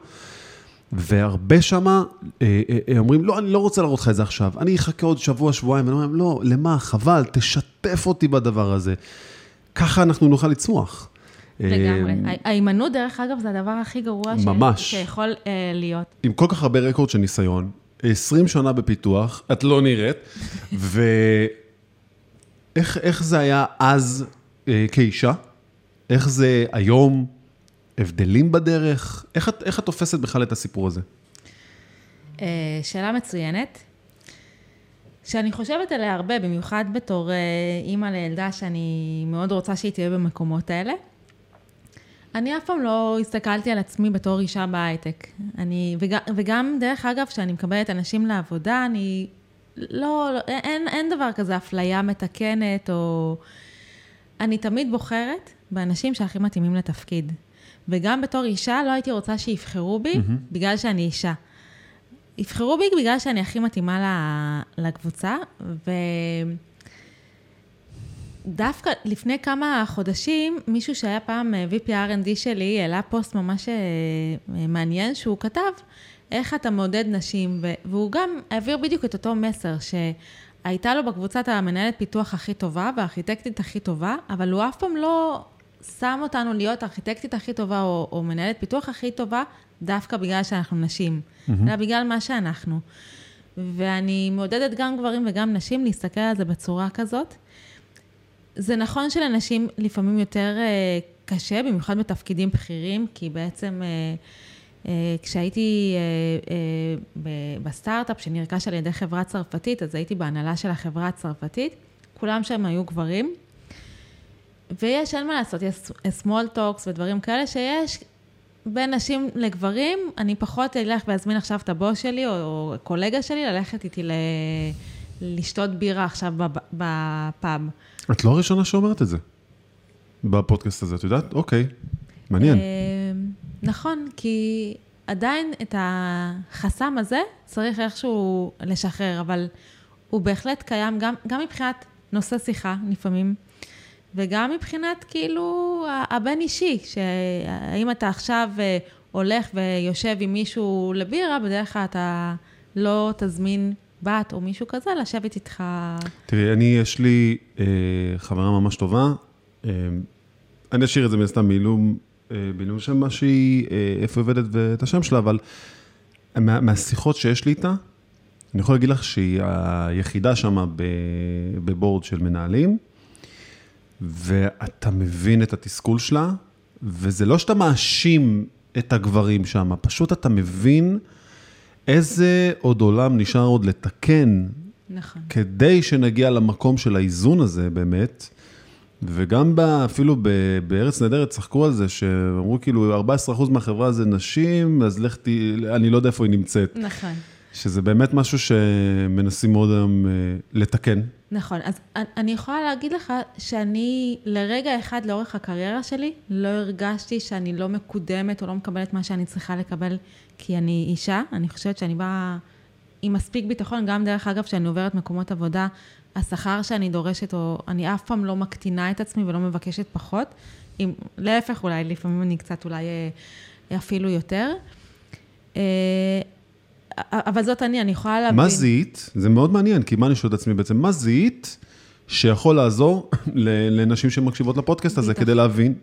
והרבה שמה אה, אה, אה, אומרים, לא, אני לא רוצה להראות לך את זה עכשיו, אני אחכה עוד שבוע, שבועיים, ואני אומר, לא, למה, חבל, תשתף אותי בדבר הזה. ככה אנחנו נוכל לצמוח. לגמרי. אה, ההימנעות, דרך אגב, זה הדבר הכי גרוע ממש. שיכול אה, להיות. עם כל כך הרבה רקורד של ניסיון, 20 שנה בפיתוח, את לא נראית, ואיך איך זה היה אז אה, כאישה? איך זה היום? הבדלים בדרך? איך את, איך את תופסת בכלל את הסיפור הזה? אה, שאלה מצוינת, שאני חושבת עליה הרבה, במיוחד בתור אה, אימא לילדה שאני מאוד רוצה שהיא תהיה במקומות האלה. אני אף פעם לא הסתכלתי על עצמי בתור אישה בהייטק. אני, וגם, וגם, דרך אגב, כשאני מקבלת אנשים לעבודה, אני לא, לא אין, אין דבר כזה אפליה מתקנת, או... אני תמיד בוחרת באנשים שהכי מתאימים לתפקיד. וגם בתור אישה, לא הייתי רוצה שיבחרו בי, mm-hmm. בגלל שאני אישה. יבחרו בי בגלל שאני הכי מתאימה לקבוצה, ודווקא לפני כמה חודשים, מישהו שהיה פעם אה, VP R&D שלי, העלה פוסט ממש אה, מעניין, שהוא כתב, איך אתה מעודד נשים, והוא גם העביר בדיוק את אותו מסר, שהייתה לו בקבוצת המנהלת פיתוח הכי טובה והארכיטקטית הכי טובה, אבל הוא אף פעם לא שם אותנו להיות הארכיטקטית הכי טובה או, או מנהלת פיתוח הכי טובה, דווקא בגלל שאנחנו נשים, mm-hmm. אלא בגלל מה שאנחנו. ואני מעודדת גם גברים וגם נשים להסתכל על זה בצורה כזאת. זה נכון שלנשים לפעמים יותר אה, קשה, במיוחד בתפקידים בכירים, כי בעצם אה, אה, כשהייתי אה, אה, בסטארט-אפ שנרכש על ידי חברה צרפתית, אז הייתי בהנהלה של החברה הצרפתית, כולם שם היו גברים. ויש, אין מה לעשות, יש small talks ודברים כאלה שיש בין נשים לגברים, אני פחות אלך ואזמין עכשיו את הבוס שלי או, או קולגה שלי ללכת איתי ל... לשתות בירה עכשיו בפאב. את לא הראשונה שאומרת את זה בפודקאסט הזה, את יודעת? אוקיי, מעניין. אה, נכון, כי עדיין את החסם הזה צריך איכשהו לשחרר, אבל הוא בהחלט קיים גם, גם מבחינת נושא שיחה לפעמים, וגם מבחינת כאילו הבין אישי, שהאם אתה עכשיו אה, הולך ויושב עם מישהו לבירה, בדרך כלל אתה לא תזמין בת או מישהו כזה, לשבת איתך. תראי, אני, יש לי אה, חברה ממש טובה, אה, אני אשאיר את זה מן הסתם בעילום, אה, בעילום שם מה שהיא, אה, איפה עובדת ואת השם שלה, אבל מה, מהשיחות שיש לי איתה, אני יכול להגיד לך שהיא היחידה שם בבורד של מנהלים, ואתה מבין את התסכול שלה, וזה לא שאתה מאשים את הגברים שם, פשוט אתה מבין איזה עוד עולם נשאר עוד לתקן, נכון. כדי שנגיע למקום של האיזון הזה באמת. וגם ב, אפילו ב, בארץ נהדרת צחקו על זה, שאמרו כאילו 14% מהחברה זה נשים, אז לך ת... אני לא יודע איפה היא נמצאת. נכון. שזה באמת משהו שמנסים מאוד היום אה, לתקן. נכון, אז אני יכולה להגיד לך שאני לרגע אחד לאורך הקריירה שלי, לא הרגשתי שאני לא מקודמת או לא מקבלת מה שאני צריכה לקבל כי אני אישה. אני חושבת שאני באה עם מספיק ביטחון, גם דרך אגב, כשאני עוברת מקומות עבודה, השכר שאני דורשת, או אני אף פעם לא מקטינה את עצמי ולא מבקשת פחות. אם, להפך, אולי לפעמים אני קצת אולי אה, אפילו יותר. אבל זאת אני, אני יכולה להבין. מה זיהית? זה מאוד מעניין, כי מה אני שואל את עצמי בעצם? מה זיהית שיכול לעזור לנשים שמקשיבות לפודקאסט הזה כדי להבין?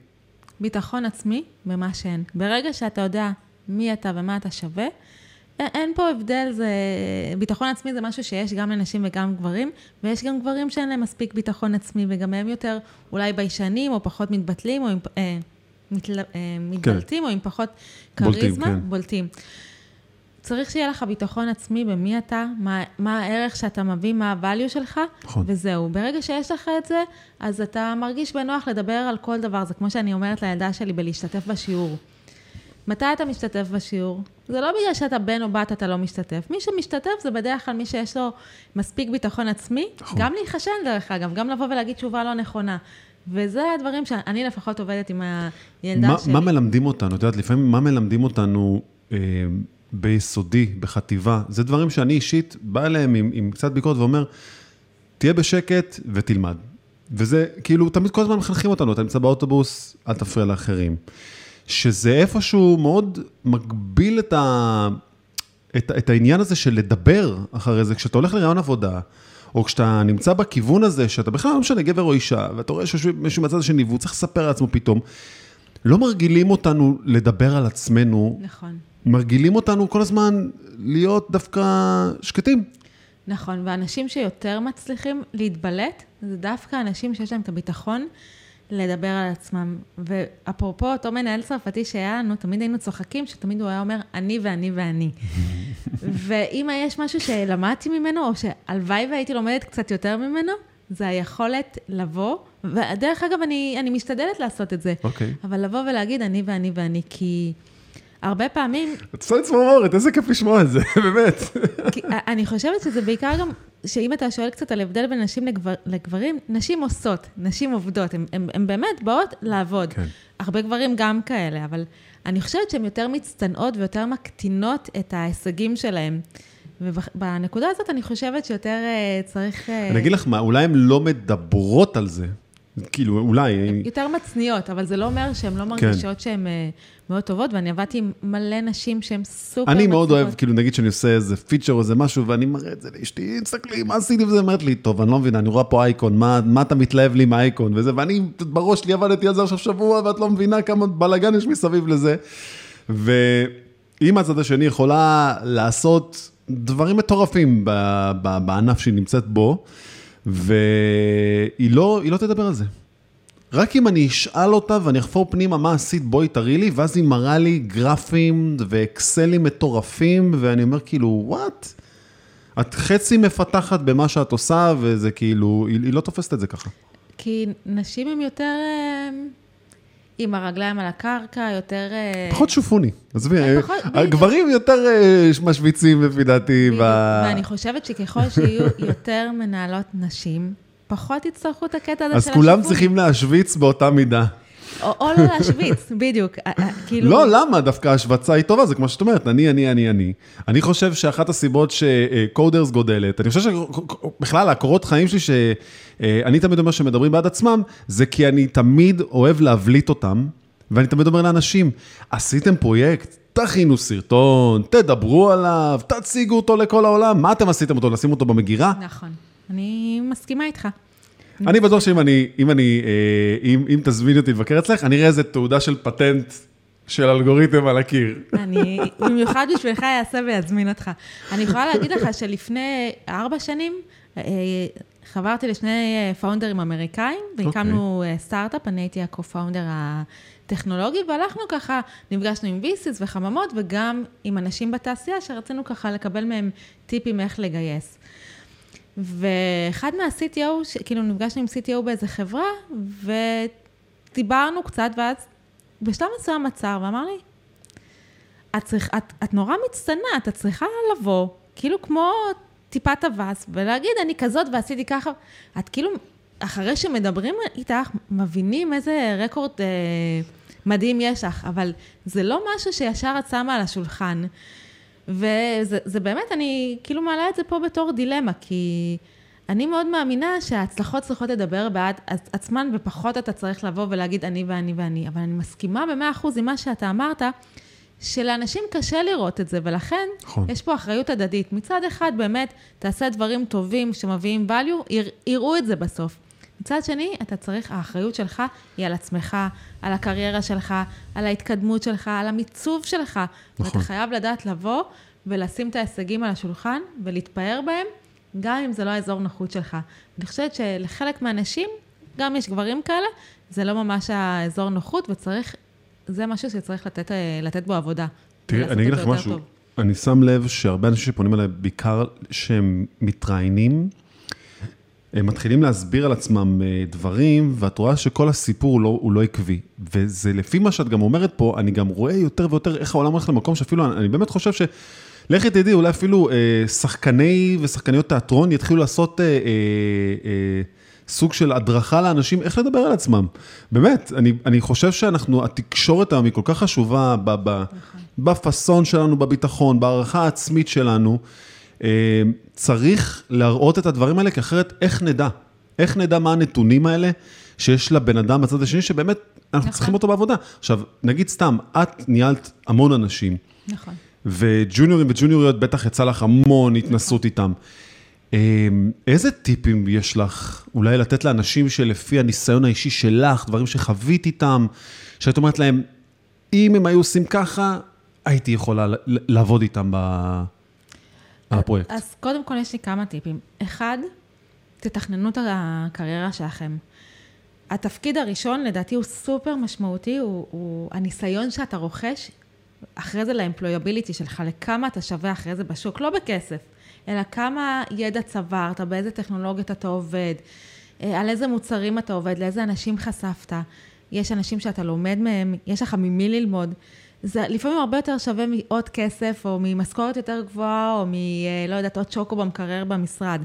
ביטחון עצמי במה שהן. ברגע שאתה יודע מי אתה ומה אתה שווה, אין פה הבדל, זה... ביטחון עצמי זה משהו שיש גם לנשים וגם גברים, ויש גם גברים שאין להם מספיק ביטחון עצמי, וגם הם יותר אולי ביישנים, או פחות מתבטלים, או עם, אה, מתל, אה, מתבלטים, כן. או עם פחות כריזמה. בולטים, כן. בולטים. צריך שיהיה לך ביטחון עצמי במי אתה, מה, מה הערך שאתה מביא, מה הvalue שלך, נכון. וזהו. ברגע שיש לך את זה, אז אתה מרגיש בנוח לדבר על כל דבר. זה כמו שאני אומרת לילדה שלי בלהשתתף בשיעור. מתי אתה משתתף בשיעור? זה לא בגלל שאתה בן או בת אתה לא משתתף. מי שמשתתף זה בדרך כלל מי שיש לו מספיק ביטחון עצמי, נכון. גם להיחשן דרך אגב, גם לבוא ולהגיד תשובה לא נכונה. וזה הדברים שאני לפחות עובדת עם הילדה מה, שלי. מה מלמדים אותנו? את יודעת, לפעמים מה מלמדים אותנו אה, ביסודי, בחטיבה? זה דברים שאני אישית בא אליהם עם, עם קצת ביקורת ואומר, תהיה בשקט ותלמד. וזה כאילו, תמיד כל הזמן מחנכים אותנו, אתה נמצא באוטובוס, אל תפריע לאחרים. שזה איפשהו מאוד מגביל את, ה... את, את העניין הזה של לדבר אחרי זה, כשאתה הולך לרעיון עבודה, או כשאתה נמצא בכיוון הזה, שאתה בכלל לא משנה גבר או אישה, ואתה רואה שמישהו מהצד השני והוא צריך לספר לעצמו פתאום, לא מרגילים אותנו לדבר על עצמנו. נכון. מרגילים אותנו כל הזמן להיות דווקא שקטים. נכון, ואנשים שיותר מצליחים להתבלט, זה דווקא אנשים שיש להם את הביטחון לדבר על עצמם. ואפרופו אותו מנהל צרפתי שהיה לנו, תמיד היינו צוחקים, שתמיד הוא היה אומר, אני ואני ואני. ואם יש משהו שלמדתי ממנו, או שהלוואי והייתי לומדת קצת יותר ממנו, זה היכולת לבוא, ודרך אגב, אני, אני משתדלת לעשות את זה, okay. אוקיי. אבל לבוא ולהגיד אני ואני ואני, כי... הרבה פעמים... את עושה צמרמורת, איזה כיף לשמוע את זה, באמת. אני חושבת שזה בעיקר גם, שאם אתה שואל קצת על הבדל בין נשים לגבר, לגברים, נשים עושות, נשים עובדות, הן באמת באות לעבוד. כן. הרבה גברים גם כאלה, אבל אני חושבת שהן יותר מצטנעות ויותר מקטינות את ההישגים שלהן. ובנקודה הזאת אני חושבת שיותר אה, צריך... אה, אני אגיד לך מה, אולי הן לא מדברות על זה. כאילו, אולי... יותר מצניות, אבל זה לא אומר שהן לא כן. מרגישות. שהן אה, מאוד טובות, ואני עבדתי עם מלא נשים שהן סופר מצליחות. אני מאוד אוהב, כאילו, נגיד שאני עושה איזה פיצ'ר או איזה משהו, ואני מראה את זה לאשתי, תסתכלי, מה עשיתי וזה, אומרת לי, טוב, אני לא מבינה, אני רואה פה אייקון, מה, אתה מתלהב לי עם האייקון וזה, ואני, בראש שלי עבדתי על זה עכשיו שבוע, ואת לא מבינה כמה בלאגן יש מסביב לזה. ואם הצד השני יכולה לעשות דברים מטורפים בענף שהיא נמצאת בו, והיא לא, לא תדבר על זה. רק אם אני אשאל אותה ואני אחפור פנימה מה עשית, בואי תראי לי, ואז היא מראה לי גרפים ואקסלים מטורפים, ואני אומר כאילו, וואט? את חצי מפתחת במה שאת עושה, וזה כאילו, היא, היא לא תופסת את זה ככה. כי נשים הן יותר... אה, עם הרגליים על הקרקע, יותר... אה, פחות שופוני, עזבי, אה, הגברים יותר משוויצים לפי דעתי. ואני חושבת שככל שיהיו יותר מנהלות נשים, פחות יצטרכו את הקטע הזה של השפות. אז כולם צריכים להשוויץ באותה מידה. או, או לא להשוויץ, בדיוק. כאילו... לא, למה? דווקא השווצה היא טובה, זה כמו שאת אומרת, אני, אני, אני, אני. אני חושב שאחת הסיבות שקודרס גודלת, אני חושב שבכלל, הקורות חיים שלי, שאני תמיד אומר שמדברים בעד עצמם, זה כי אני תמיד אוהב להבליט אותם, ואני תמיד אומר לאנשים, עשיתם פרויקט, תכינו סרטון, תדברו עליו, תציגו אותו לכל העולם, מה אתם עשיתם אותו, לשים אותו במגירה? נכון, אני מסכימה איתך. אני בטוח שאם אני, אם אני, אה, אם, אם תזמיני אותי לבקר אצלך, אני אראה איזה תעודה של פטנט של אלגוריתם על הקיר. אני במיוחד בשבילך אעשה ואזמין אותך. אני יכולה להגיד לך שלפני ארבע שנים, אה, חברתי לשני פאונדרים אמריקאים, והקמנו okay. סטארט-אפ, אני הייתי הקו-פאונדר הטכנולוגי, והלכנו ככה, נפגשנו עם ויסיס וחממות, וגם עם אנשים בתעשייה, שרצינו ככה לקבל מהם טיפים איך לגייס. ואחד מה-CTO, כאילו נפגשנו עם CTO באיזה חברה, ודיברנו קצת, ואז בשלב מסוים עצר ואמר לי, את, צריך, את, את נורא מצטנעת, את צריכה לבוא, כאילו כמו טיפת אבס, ולהגיד, אני כזאת ועשיתי ככה. את כאילו, אחרי שמדברים איתך, מבינים איזה רקורד אה, מדהים יש לך, אבל זה לא משהו שישר את שמה על השולחן. וזה באמת, אני כאילו מעלה את זה פה בתור דילמה, כי אני מאוד מאמינה שההצלחות צריכות לדבר בעד עצמן, ופחות אתה צריך לבוא ולהגיד אני ואני ואני. אבל אני מסכימה במאה אחוז עם מה שאתה אמרת, שלאנשים קשה לראות את זה, ולכן נכון. יש פה אחריות הדדית. מצד אחד, באמת, תעשה דברים טובים שמביאים value, יראו את זה בסוף. מצד שני, אתה צריך, האחריות שלך היא על עצמך, על הקריירה שלך, על ההתקדמות שלך, על המיצוב שלך. נכון. ואתה חייב לדעת לבוא ולשים את ההישגים על השולחן ולהתפאר בהם, גם אם זה לא האזור נוחות שלך. אני חושבת שלחלק מהאנשים, גם יש גברים כאלה, זה לא ממש האזור נוחות, וצריך, זה משהו שצריך לתת, לתת בו עבודה. תראי, אני אגיד לך משהו, טוב. אני שם לב שהרבה אנשים שפונים אליי, בעיקר שהם מתראיינים, הם מתחילים להסביר על עצמם אה, דברים, ואת רואה שכל הסיפור הוא לא, הוא לא עקבי. וזה לפי מה שאת גם אומרת פה, אני גם רואה יותר ויותר איך העולם הולך למקום שאפילו, אני באמת חושב ש... לכי תדעי, אולי אפילו אה, שחקני ושחקניות תיאטרון יתחילו לעשות אה, אה, אה, סוג של הדרכה לאנשים איך לדבר על עצמם. באמת, אני, אני חושב שאנחנו, התקשורת היום היא כל כך חשובה ב, ב, נכון. בפאסון שלנו, בביטחון, בהערכה העצמית שלנו. אה, צריך להראות את הדברים האלה, כי אחרת איך נדע? איך נדע מה הנתונים האלה שיש לבן אדם בצד השני, שבאמת אנחנו נכון. צריכים אותו בעבודה. עכשיו, נגיד סתם, את ניהלת המון אנשים. נכון. וג'וניורים וג'וניוריות, בטח יצא לך המון התנסות איתם. אמ, איזה טיפים יש לך אולי לתת לאנשים שלפי הניסיון האישי שלך, דברים שחווית איתם, שאת אומרת להם, אם הם היו עושים ככה, הייתי יכולה לעבוד איתם בפרויקט. אז קודם כל יש לי כמה טיפים. אחד, תתכננו את הקריירה שלכם. התפקיד הראשון לדעתי הוא סופר משמעותי, הוא, הוא הניסיון שאתה רוכש אחרי זה לאמפלויביליטי שלך, לכמה אתה שווה אחרי זה בשוק, לא בכסף, אלא כמה ידע צברת, באיזה טכנולוגיות אתה עובד, אה, על איזה מוצרים אתה עובד, לאיזה אנשים חשפת. יש אנשים שאתה לומד מהם, יש לך ממי ללמוד. זה לפעמים הרבה יותר שווה מעוד כסף, או ממשכורת יותר גבוהה, או מ... אה, לא יודעת, עוד שוקו במקרר במשרד.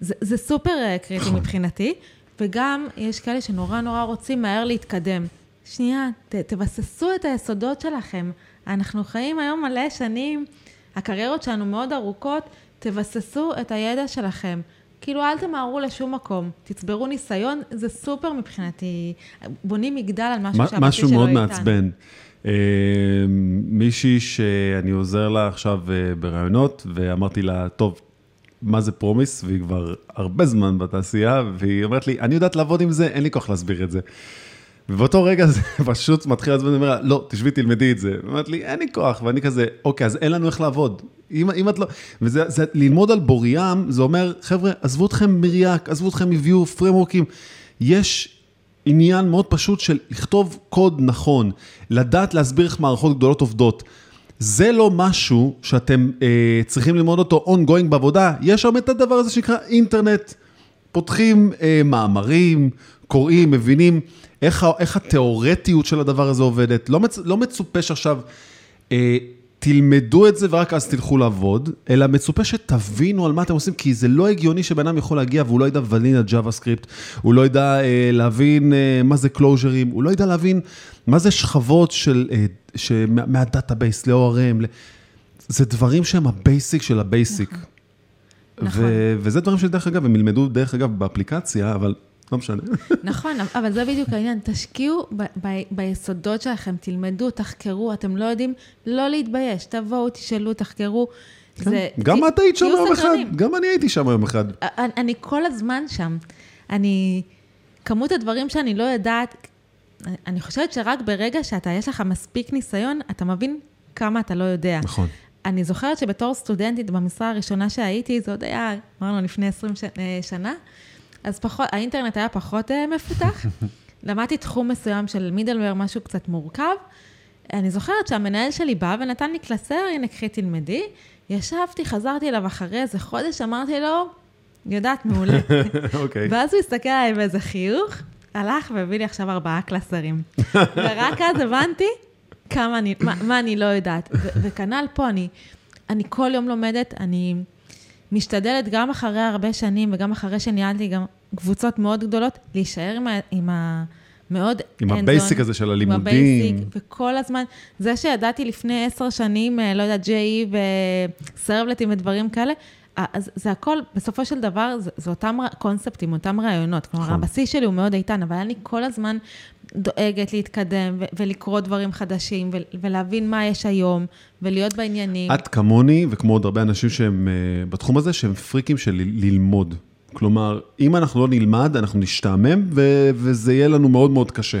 זה, זה סופר אה, קריטי נכון. מבחינתי, וגם יש כאלה שנורא נורא רוצים מהר להתקדם. שנייה, ת, תבססו את היסודות שלכם. אנחנו חיים היום מלא שנים, הקריירות שלנו מאוד ארוכות, תבססו את הידע שלכם. כאילו, אל תמהרו לשום מקום, תצברו ניסיון, זה סופר מבחינתי. בונים מגדל על משהו שהבסיס שלו איתן. משהו מאוד מעצבן. אה, מישהי שאני עוזר לה עכשיו אה, ברעיונות, ואמרתי לה, טוב, מה זה פרומיס? והיא כבר הרבה זמן בתעשייה, והיא אומרת לי, אני יודעת לעבוד עם זה, אין לי כוח להסביר את זה. ובאותו רגע זה פשוט מתחיל לעצבן, אומר לה, לא, תשבי, תלמדי את זה. היא אומרת לי, אין לי כוח, ואני כזה, אוקיי, אז אין לנו איך לעבוד. אם, אם את לא... וזה, זה, ללמוד על בוריאם, זה אומר, חבר'ה, עזבו אתכם מריאק, עזבו אתכם מביו, פרמורקים. יש עניין מאוד פשוט של לכתוב קוד נכון, לדעת להסביר איך מערכות גדולות עובדות. זה לא משהו שאתם אה, צריכים ללמוד אותו ongoing בעבודה, יש שם את הדבר הזה שנקרא אינטרנט. פותחים אה, מאמרים, קוראים, מבינים. איך, איך התיאורטיות של הדבר הזה עובדת. לא, מצ, לא מצופה שעכשיו אה, תלמדו את זה ורק אז תלכו לעבוד, אלא מצופה שתבינו על מה אתם עושים, כי זה לא הגיוני שבן אדם יכול להגיע והוא לא ידע vanilla JavaScript, הוא לא ידע אה, להבין אה, מה זה closure ים, הוא לא ידע להבין מה זה שכבות של, אה, מה database ל-ORM, זה דברים שהם ה basic של ה basic. נכון. נכון. וזה דברים שדרך אגב, הם ילמדו דרך אגב באפליקציה, אבל לא משנה. נכון, אבל זה בדיוק העניין, תשקיעו ב- ב- ביסודות שלכם, תלמדו, תחקרו, אתם לא יודעים, לא להתבייש, תבואו, תשאלו, תחקרו. זה- גם ת- את היית שם יום אחד. גם אני הייתי שם יום אחד. אני, אני כל הזמן שם. אני, כמות הדברים שאני לא יודעת, אני- חושבת שרק ברגע שאתה, יש לך מספיק ניסיון, אתה מבין כמה אתה לא יודע. נכון. אני זוכרת שבתור סטודנטית במשרה הראשונה שהייתי, זה עוד היה, אמרנו, לפני 20 ש... אה, שנה, אז פחות, האינטרנט היה פחות אה, מפותח. למדתי תחום מסוים של מידלוור, משהו קצת מורכב. אני זוכרת שהמנהל שלי בא ונתן לי קלסר, הנה, קחי תלמדי. ישבתי, חזרתי אליו אחרי איזה חודש, אמרתי לו, יודעת, מעולה. אוקיי. ואז הוא הסתכל עליי באיזה חיוך, הלך והביא לי עכשיו ארבעה קלסרים. ורק אז הבנתי כמה אני, מה, מה אני לא יודעת. וכנ"ל פה, אני, אני כל יום לומדת, אני משתדלת גם אחרי הרבה שנים וגם אחרי שניהלתי גם קבוצות מאוד גדולות, להישאר עם ה... עם ה מאוד עם ה basic הזה של הלימודים. עם ה basic, וכל הזמן, זה שידעתי לפני עשר שנים, אה, לא יודעת, JEE ו servlet ים ודברים כאלה, אז זה הכל, בסופו של דבר, זה, זה אותם קונספטים, אותם רעיונות. כלומר, נכון. הבסיס שלי הוא מאוד איתן, אבל אני כל הזמן דואגת להתקדם ו- ולקרוא דברים חדשים ו- ולהבין מה יש היום ולהיות בעניינים. את כמוני, וכמו עוד הרבה אנשים שהם אה, בתחום הזה, שהם פריקים של ללמוד. כלומר, אם אנחנו לא נלמד, אנחנו נשתעמם, ו- וזה יהיה לנו מאוד מאוד קשה.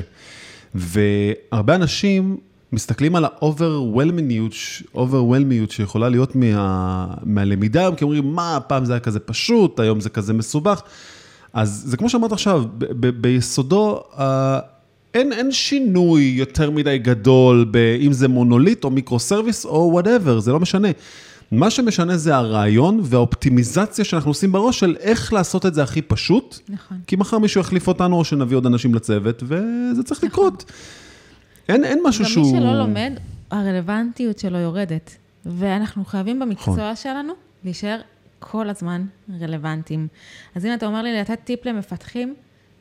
והרבה אנשים מסתכלים על overwhelmingיות שיכולה להיות מה, מהלמידה, כי אומרים, מה, פעם זה היה כזה פשוט, היום זה כזה מסובך. אז זה כמו שאמרת עכשיו, ביסודו, אין, אין שינוי יותר מדי גדול, ב- אם זה מונוליט או micro service או whatever, זה לא משנה. מה שמשנה זה הרעיון והאופטימיזציה שאנחנו עושים בראש של איך לעשות את זה הכי פשוט. נכון. כי מחר מישהו יחליף אותנו או שנביא עוד אנשים לצוות, וזה צריך לקרות. אין, אין משהו גם שהוא... מי שלא לומד, הרלוונטיות שלו יורדת. ואנחנו חייבים במקצוע נכון. שלנו להישאר כל הזמן רלוונטיים. אז אם אתה אומר לי לתת טיפ למפתחים,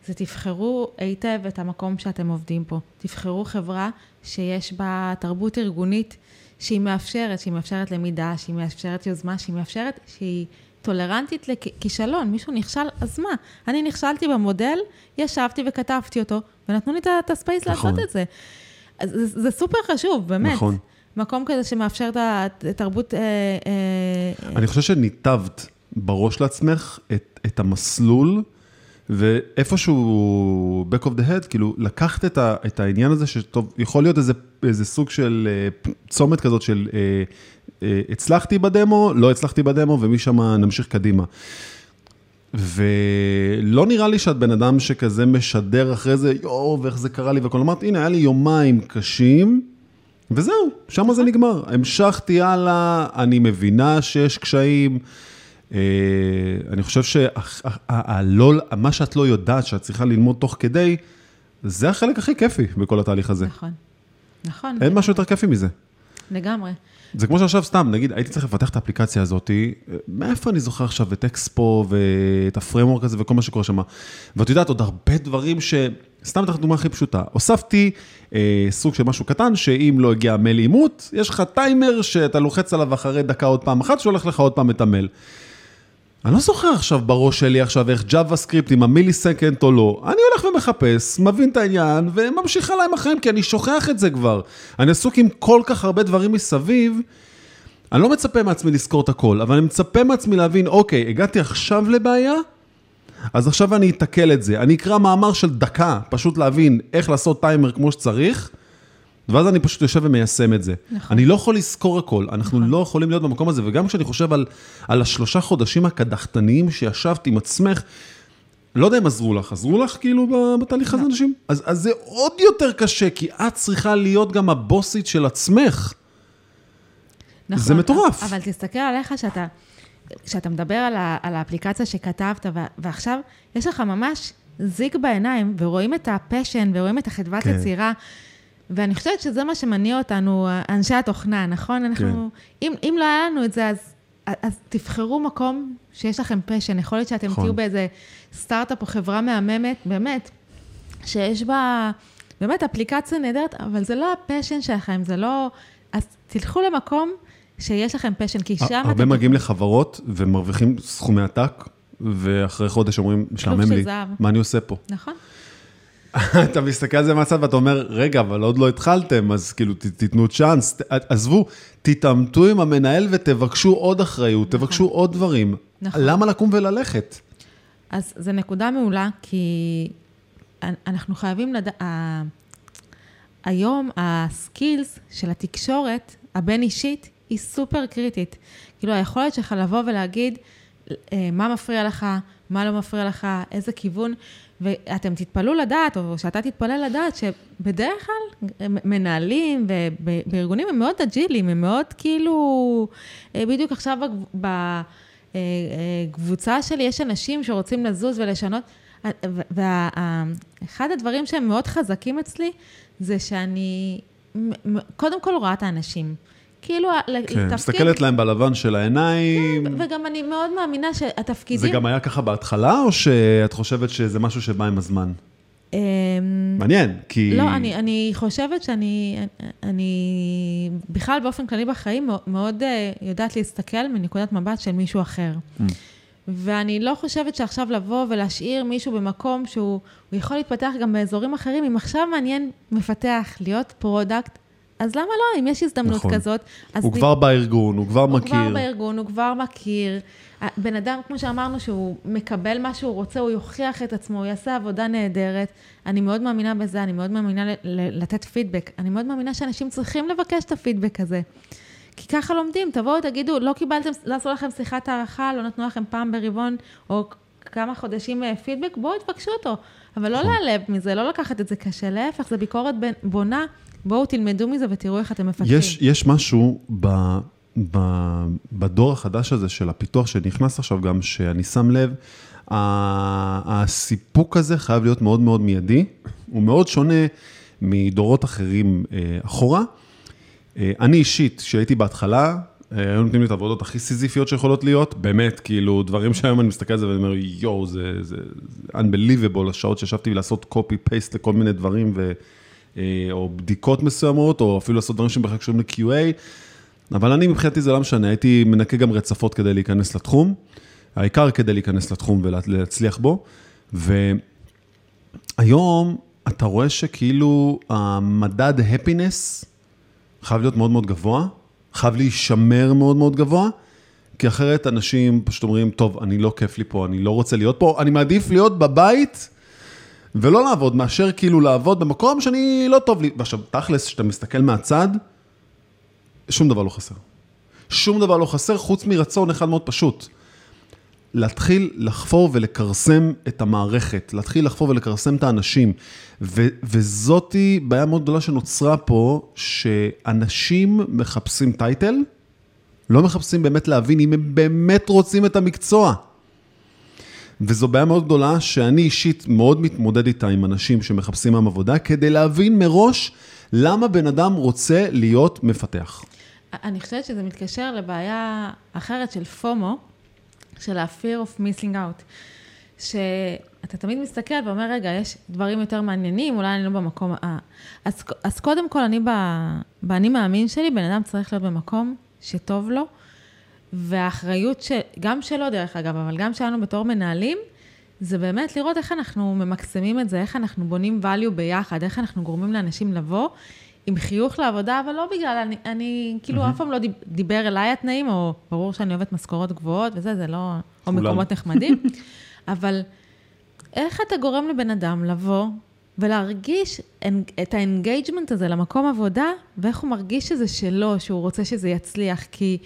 זה תבחרו היטב את המקום שאתם עובדים פה. תבחרו חברה שיש בה תרבות ארגונית שהיא מאפשרת, שהיא מאפשרת למידה, שהיא מאפשרת יוזמה, שהיא מאפשרת, שהיא טולרנטית לכישלון. מישהו נכשל, אז מה? אני נכשלתי במודל, ישבתי וכתבתי אותו, ונתנו לי את הספייס נכון. לעשות את זה. אז זה, זה סופר חשוב, באמת. נכון. מקום כזה שמאפשר את התרבות... אה, אה, אני חושב שניתבת בראש לעצמך את, את המסלול, ואיפשהו back of the head, כאילו, לקחת את, ה, את העניין הזה, שטוב, יכול להיות איזה, איזה סוג של אה, צומת כזאת של אה, אה, הצלחתי בדמו, לא הצלחתי בדמו, ומשם נמשיך קדימה. ולא נראה לי שאת בן אדם שכזה משדר אחרי זה, יואו, ואיך זה קרה לי והכל. אמרת, הנה, היה לי יומיים קשים, וזהו, שם זה נגמר. המשכתי הלאה, אני מבינה שיש קשיים. אה, אני חושב שמה שאת לא יודעת, שאת צריכה ללמוד תוך כדי, זה החלק הכי כיפי בכל התהליך הזה. נכון. נכון. אין משהו יותר כיפי מזה. לגמרי. זה כמו שעכשיו סתם, נגיד, הייתי צריך לפתח את האפליקציה הזאת, מאיפה אני זוכר עכשיו את אקספו ואת הפרמורק הזה וכל מה שקורה שם. ואת יודעת, עוד הרבה דברים ש... סתם אתן לך דוגמה הכי פשוטה. הוספתי אה, סוג של משהו קטן, שאם לא הגיע מייל אימות, יש לך טיימר שאתה לוחץ עליו אחרי דקה עוד פעם אחת, ששולח לך עוד פעם את המייל. אני לא זוכר עכשיו בראש שלי עכשיו איך JavaScript עם ה millisecond או לא. אני הולך ומחפש, מבין את העניין, וממשיך הלאה עם החיים, כי אני שוכח את זה כבר. אני עסוק עם כל כך הרבה דברים מסביב, אני לא מצפה מעצמי לזכור את הכל, אבל אני מצפה מעצמי להבין, אוקיי, הגעתי עכשיו לבעיה, אז עכשיו אני אתקל את זה. אני אקרא מאמר של דקה, פשוט להבין איך לעשות טיימר כמו שצריך, ואז אני פשוט יושב ומיישם את זה. נכון. אני לא יכול לזכור הכל, אנחנו לא יכולים להיות במקום הזה, וגם כשאני חושב על, על השלושה חודשים הקדחתניים שישבת עם עצמך, לא יודע אם עזרו לך, עזרו לך כאילו בתהליך הזה אנשים? אז, אז זה עוד יותר קשה, כי את צריכה להיות גם הבוסית של עצמך. נכון, זה מטורף. אבל תסתכל עליך שאתה, כשאתה מדבר על, ה, על האפליקציה שכתבת, ו, ועכשיו יש לך ממש זיק בעיניים, ורואים את ה passion, ורואים את החדוות כן. יצירה, ואני חושבת שזה מה שמניע אותנו, אנשי התוכנה, נכון? אנחנו, אם, אם לא היה לנו את זה, אז, אז תבחרו מקום שיש לכם passion. יכול להיות שאתם נכון. תהיו באיזה סטארט-אפ או חברה מהממת, באמת, שיש בה באמת אפליקציה נהדרת, אבל זה לא ה passion שלכם, זה לא... אז תלכו למקום שיש לכם פשן, כי שם הרבה אתם... מגיעים לחברות ומרוויחים סכומי עתק, ואחרי חודש אומרים, משעמם לי. מה אני עושה פה? נכון? אתה מסתכל על זה מהצד ואתה אומר, רגע, אבל עוד לא התחלתם, אז כאילו, תיתנו צ'אנס. עזבו, תתעמתו עם המנהל ותבקשו עוד אחריות, תבקשו עוד דברים. נכון. למה לקום וללכת? אז זו נקודה מעולה, כי אנ- אנחנו חייבים לדעת, היום הסקילס של התקשורת הבין-אישית היא סופר קריטית. כאילו היכולת שלך לבוא ולהגיד אה, מה מפריע לך, מה לא מפריע לך, איזה כיוון, ואתם תתפלאו לדעת, או שאתה תתפלא לדעת, שבדרך כלל מנהלים ובארגונים הם מאוד אג'ילים, הם מאוד כאילו, אה, בדיוק עכשיו בקבוצה שלי יש אנשים שרוצים לזוז ולשנות, ואחד הדברים שהם מאוד חזקים אצלי, זה שאני קודם כל רואה את האנשים. כאילו, כן, לתפקיד... מסתכלת להם בלבן של העיניים. וגם אני מאוד מאמינה שהתפקידים... זה גם היה ככה בהתחלה, או שאת חושבת שזה משהו שבא עם הזמן? אמ, מעניין, כי... לא, אני, אני חושבת שאני, אני בכלל באופן כללי בחיים מאוד, אה, יודעת להסתכל מנקודת מבט של מישהו אחר. Mm. ואני לא חושבת שעכשיו לבוא ולהשאיר מישהו במקום שהוא הוא יכול להתפתח גם באזורים אחרים, אם עכשיו מעניין מפתח להיות product, אז למה לא? אם יש הזדמנות נכון. כזאת, אז הוא נ- כבר בארגון, הוא כבר הוא מכיר. כבר בארגון, הוא כבר מכיר. בן אדם, כמו שאמרנו, שהוא מקבל מה שהוא רוצה, הוא יוכיח את עצמו, הוא יעשה עבודה נהדרת. אני מאוד מאמינה בזה, אני מאוד מאמינה ל- ל- לתת פידבק. אני מאוד מאמינה שאנשים צריכים לבקש את הפידבק הזה. כי ככה לומדים, תבואו, תגידו, לא קיבלתם, לא עשו לכם שיחת הערכה, לא נתנו לכם פעם ברבעון, או כמה חודשים אה, פידבק, בואו תבקשו אותו. אבל לא להיעלב מזה, לא לקחת את זה קשה, להפך, זה ביקורת בונה. בואו תלמדו מזה ותראו איך אתם מפתחים. יש, יש משהו ב, ב, בדור החדש הזה של הפיתוח שנכנס עכשיו גם, שאני שם לב, הסיפוק הזה חייב להיות מאוד מאוד מיידי. הוא מאוד שונה מדורות אחרים אה, אחורה. אה, אני אישית, כשהייתי בהתחלה, אה, היו נותנים לי את העבודות הכי סיזיפיות שיכולות להיות, באמת, כאילו, דברים שהיום אני מסתכל על זה ואני אומר, יואו, זה, זה, זה unbelievable, השעות שישבתי לעשות copy-paste לכל מיני דברים, ו, או בדיקות מסוימות, או אפילו לעשות דברים שבכלל קשורים ל-QA, אבל אני מבחינתי זה לא משנה, הייתי מנקה גם רצפות כדי להיכנס לתחום, העיקר כדי להיכנס לתחום ולהצליח בו, והיום אתה רואה שכאילו המדד happiness חייב להיות מאוד מאוד גבוה, חייב להישמר מאוד מאוד גבוה, כי אחרת אנשים פשוט אומרים, טוב, אני לא כיף לי פה, אני לא רוצה להיות פה, אני מעדיף להיות בבית ולא לעבוד, מאשר כאילו לעבוד במקום שאני לא טוב לי. ועכשיו, תכלס, כשאתה מסתכל מהצד, שום דבר לא חסר. שום דבר לא חסר, חוץ מרצון אחד מאוד פשוט. להתחיל לחפור ולכרסם את המערכת, להתחיל לחפור ולכרסם את האנשים. ו- וזאתי בעיה מאוד גדולה שנוצרה פה, שאנשים מחפשים טייטל, לא מחפשים באמת להבין אם הם באמת רוצים את המקצוע. וזו בעיה מאוד גדולה שאני אישית מאוד מתמודד איתה עם אנשים שמחפשים היום עבודה, כדי להבין מראש למה בן אדם רוצה להיות מפתח. אני חושבת שזה מתקשר לבעיה אחרת של פומו, של ה-fear of missing out. שאתה תמיד מסתכל ואומר, רגע, יש דברים יותר מעניינים, אולי אני לא במקום ה... אז, אז קודם כל, אני ב... באני מאמין שלי, בן אדם צריך להיות במקום שטוב לו, והאחריות של, גם שלו דרך אגב, אבל גם שלנו בתור מנהלים, זה באמת לראות איך אנחנו ממקסמים את זה, איך אנחנו בונים value ביחד, איך אנחנו גורמים לאנשים לבוא עם חיוך לעבודה, אבל לא בגלל, אני, אני כאילו אף פעם לא דיב- דיבר אליי התנאים, או ברור שאני אוהבת משכורות גבוהות וזה, זה לא, או. מקומות נחמדים, אבל איך אתה גורם לבן אדם לבוא ולהרגיש את ה engagement הזה למקום עבודה, ואיך הוא מרגיש שזה שלו, שהוא רוצה שזה יצליח, כי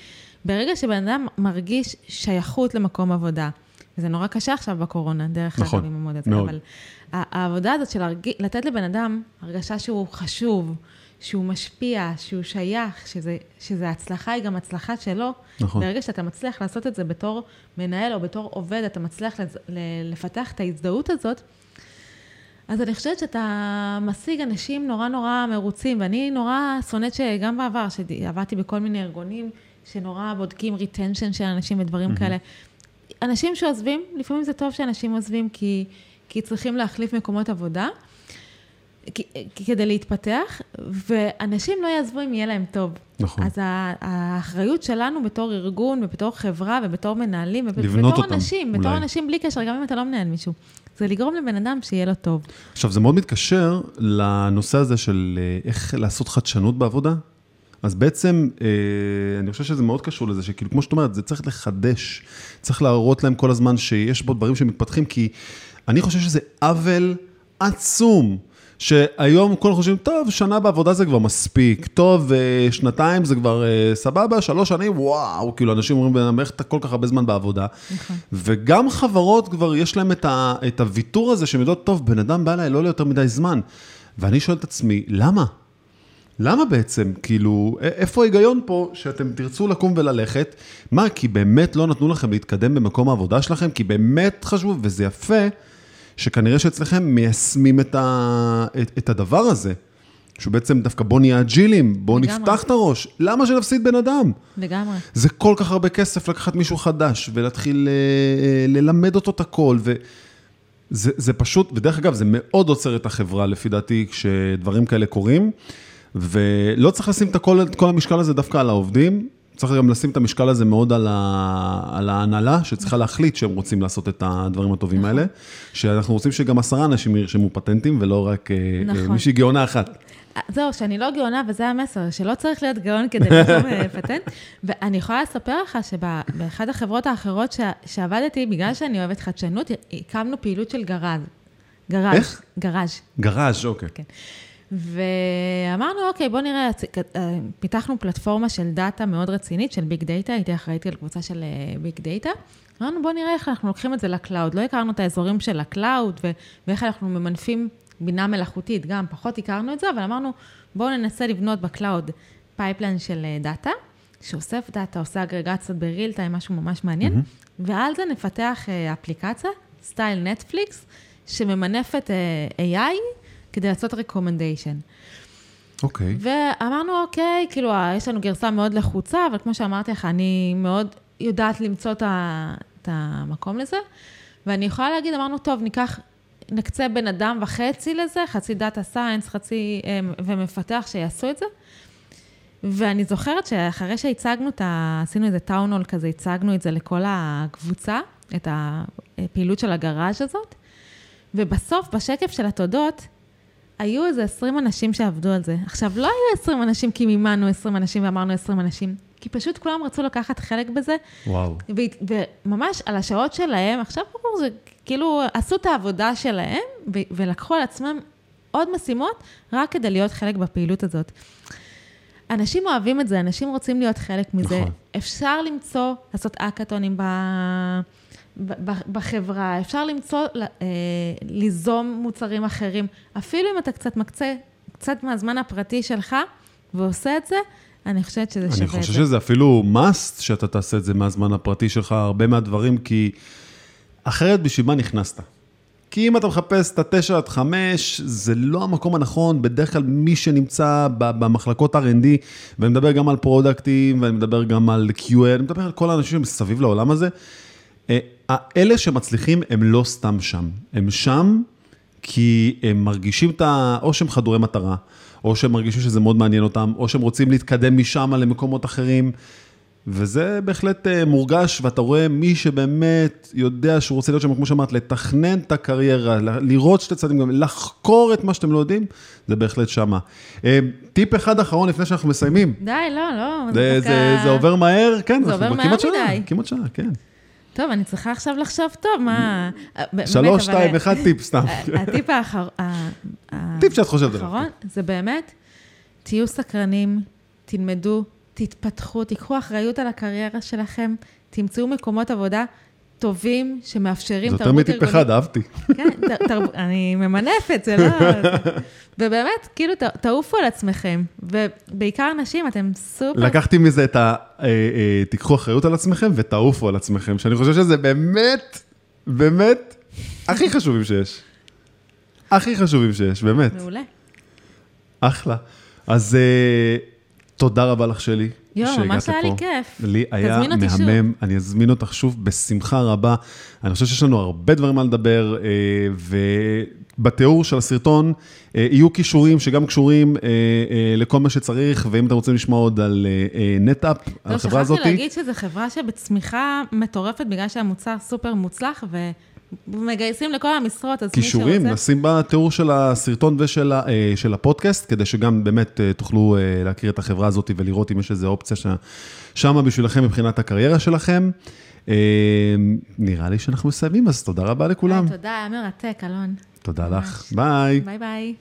ברגע שבן אדם מרגיש שייכות למקום עבודה, וזה נורא קשה עכשיו בקורונה, דרך נכון, אגב, עם ה mode הזה, מאוד. אבל העבודה הזאת של להרגיש, לתת לבן אדם הרגשה שהוא חשוב, שהוא משפיע, שהוא שייך, שזה, שזה הצלחה היא גם הצלחה שלו. נכון. ברגע שאתה מצליח לעשות את זה בתור מנהל או בתור עובד, אתה מצליח לז- לפתח את ההזדהות הזאת, אז אני חושבת שאתה משיג אנשים נורא נורא מרוצים, ואני נורא שונאת שגם בעבר, שעבדתי בכל מיני ארגונים, שנורא בודקים retention של אנשים ודברים mm-hmm. כאלה. אנשים שעוזבים, לפעמים זה טוב שאנשים עוזבים, כי, כי צריכים להחליף מקומות עבודה. כדי להתפתח, ואנשים לא יעזבו אם יהיה להם טוב. נכון. אז האחריות שלנו בתור ארגון ובתור חברה ובתור מנהלים, לבנות אותם, אנשים, אולי. בתור אנשים בלי קשר, גם אם אתה לא מנהל מישהו, זה לגרום לבן אדם שיהיה לו טוב. עכשיו, זה מאוד מתקשר לנושא הזה של אה, איך לעשות חדשנות בעבודה. אז בעצם, אה, אני חושב שזה מאוד קשור לזה, שכאילו, כמו שאת אומרת, זה צריך לחדש, צריך להראות להם כל הזמן שיש בו דברים שמתפתחים, כי אני חושב שזה עוול עצום. שהיום כולם חושבים, טוב, שנה בעבודה זה כבר מספיק, טוב, אה, שנתיים זה כבר אה, סבבה, שלוש שנים, וואו, כאילו, אנשים אומרים, איך אתה כל כך הרבה זמן בעבודה? נכון. וגם חברות כבר יש להם את, ה, את הוויתור הזה, שהן יודעות, טוב, בן אדם בא אליי לא ליותר מדי זמן. ואני שואל את עצמי, למה? למה בעצם? כאילו, איפה ההיגיון פה שאתם תרצו לקום וללכת? מה, כי באמת לא נתנו לכם להתקדם במקום העבודה שלכם? כי באמת חשבו, וזה יפה, שכנראה שאצלכם מיישמים את, ה, את, את הדבר הזה. שהוא בעצם דווקא בוא נהיה אג'ילים, בוא לגמרי. נפתח את הראש. למה שנפסיד בן אדם? לגמרי. זה כל כך הרבה כסף לקחת מישהו חדש ולהתחיל אה, אה, ללמד אותו את הכל. וזה זה פשוט, ודרך אגב, זה מאוד עוצר את החברה, לפי דעתי, כשדברים כאלה קורים. ולא צריך לשים את כל, את כל המשקל הזה דווקא על העובדים, צריך גם לשים את המשקל הזה מאוד על, ה, על ההנהלה, שצריכה להחליט שהם רוצים לעשות את הדברים הטובים האלה. שאנחנו רוצים שגם עשרה אנשים ירשמו פטנטים, ולא רק אה, אה, נכון. מישהי גאונה אחת. זהו, שאני לא גאונה, וזה המסר, שלא צריך להיות גאון כדי לרשום אה, פטנט. ואני יכולה לספר לך שבאחת החברות האחרות ש- שעבדתי, בגלל שאני אוהבת חדשנות, הקמנו פעילות של גראז'. גראז'. איך? גראז'. גראז', אוקיי. כן. ואמרנו, אוקיי, בוא נראה, אה, פיתחנו פלטפורמה של data מאוד רצינית, של big data, הייתי אחראית על קבוצה של big data. אמרנו, בוא נראה איך אנחנו לוקחים את זה ל cloud. לא הכרנו את האזורים של ה cloud, ו- ואיך אנחנו ממנפים בינה מלאכותית, גם פחות הכרנו את זה, אבל אמרנו, בואו ננסה לבנות ב cloud pipeline של אה, data, שאוסף data, עושה אגרגציות ב real time, משהו ממש מעניין, ועל זה נפתח אה, אפליקציה, סטייל נטפליקס, שממנפת אה, AI כדי לעשות recommendation. אוקיי. ואמרנו, אוקיי, כאילו, יש לנו גרסה מאוד לחוצה, אבל כמו שאמרתי לך, אני מאוד יודעת למצוא את ה- את המקום לזה. ואני יכולה להגיד, אמרנו, טוב, ניקח, נקצה בן אדם וחצי לזה, חצי data science, חצי, אה, ומפתח שיעשו את זה. ואני זוכרת שאחרי שהצגנו את ה... עשינו איזה טאונול כזה, הצגנו את זה לכל הקבוצה, את הפעילות של הגראז' הזאת, ובסוף, בשקף של התודות, היו איזה 20 אנשים שעבדו על זה. עכשיו, לא היו 20 אנשים כי מימנו 20 אנשים ואמרנו 20 אנשים, כי פשוט כולם רצו לקחת חלק בזה, וואו. ו- וממש על השעות שלהם, עכשיו ברור, זה כאילו, עשו את העבודה שלהם, ו- ולקחו על עצמם עוד משימות, רק כדי להיות חלק בפעילות הזאת. אנשים אוהבים את זה, אנשים רוצים להיות חלק מזה. נכון. אפשר למצוא, לעשות אקאטונים ב... בחברה, אפשר למצוא, אה, ליזום מוצרים אחרים. אפילו אם אתה קצת מקצה, קצת מהזמן הפרטי שלך, ועושה את זה, אני חושבת שזה שווה אני את זה. חושב שזה אפילו must שאתה תעשה את זה מהזמן הפרטי שלך, הרבה מהדברים, כי אחרת בשביל מה נכנסת? כי אם אתה מחפש את התשע עד חמש, זה לא המקום הנכון, בדרך כלל מי שנמצא במחלקות R&D, ואני מדבר גם על פרודקטים, ואני מדבר גם על QA, אני מדבר על כל האנשים מסביב לעולם הזה, אה, אלה שמצליחים הם לא סתם שם, הם שם כי הם מרגישים את ה... או שהם חדורי מטרה, או שהם מרגישים שזה מאוד מעניין אותם, או שהם רוצים להתקדם משם למקומות אחרים, וזה בהחלט אה, מורגש, ואתה רואה מי שבאמת יודע שהוא רוצה להיות שם, כמו שאמרת, לתכנן את הקריירה, לראות שתי צדדים, גם לחקור את מה שאתם לא יודעים, זה בהחלט שמה. אה, טיפ אחד אחרון לפני שאנחנו מסיימים. די, לא, לא. זה, דווקא- זה, זה עובר מהר, כן, זה עובר מהר כמעט שעה, מדי. כמעט שעה, כן. טוב, אני צריכה עכשיו לחשוב טוב, מה... שלוש, שתיים, אחד, טיפ סתם. הטיפ האחר- ה- ה- טיפ שאת חושבת עליו. האחרון, זה באמת, תהיו סקרנים, תלמדו, תתפתחו, תיקחו אחריות על הקריירה שלכם, תמצאו מקומות עבודה טובים שמאפשרים זה תרבות יותר ארגונית. מטיפ אחד, אהבתי. כן, תרב... אני ממנפת, זה לא... ובאמת, כאילו, תעופו על עצמכם, ובעיקר נשים, אתם סופר... לקחתי מזה את ה... אה, אה, תיקחו אחריות על עצמכם ותעופו על עצמכם, שאני חושב שזה באמת, באמת, הכי חשובים שיש. הכי חשובים שיש, באמת. מעולה. אחלה. אז אה, תודה רבה לך, שלי. יואו, ממש היה לי. כיף. לי היה אותי שוב. מהמם, אני אזמין אותך שוב בשמחה רבה. אני חושב שיש לנו הרבה דברים על לדבר, אה, ובתיאור של הסרטון אה, יהיו כישורים שגם קשורים אה, לכל מה שצריך, ואם אתם רוצים לשמוע עוד על נטאפ, על לא, החברה הזאת, שכחתי להגיד שזו חברה שבצמיחה מטורפת, בגלל שהמוצר סופר מוצלח, ומגייסים לכל המשרות, אז מי שרוצה... קישורים, נשים בתיאור של הסרטון ושל ה- אה, של הפודקאסט, כדי שגם באמת אה, תוכלו אה, להכיר את החברה הזאת ולראות אם יש איזו אופציה ש- שמה בשבילכם מבחינת הקריירה שלכם. אה, נראה לי שאנחנו מסיימים, אז תודה רבה לכולם. תודה, היה מרתק, אלון. תודה לך. ביי. ביי ביי.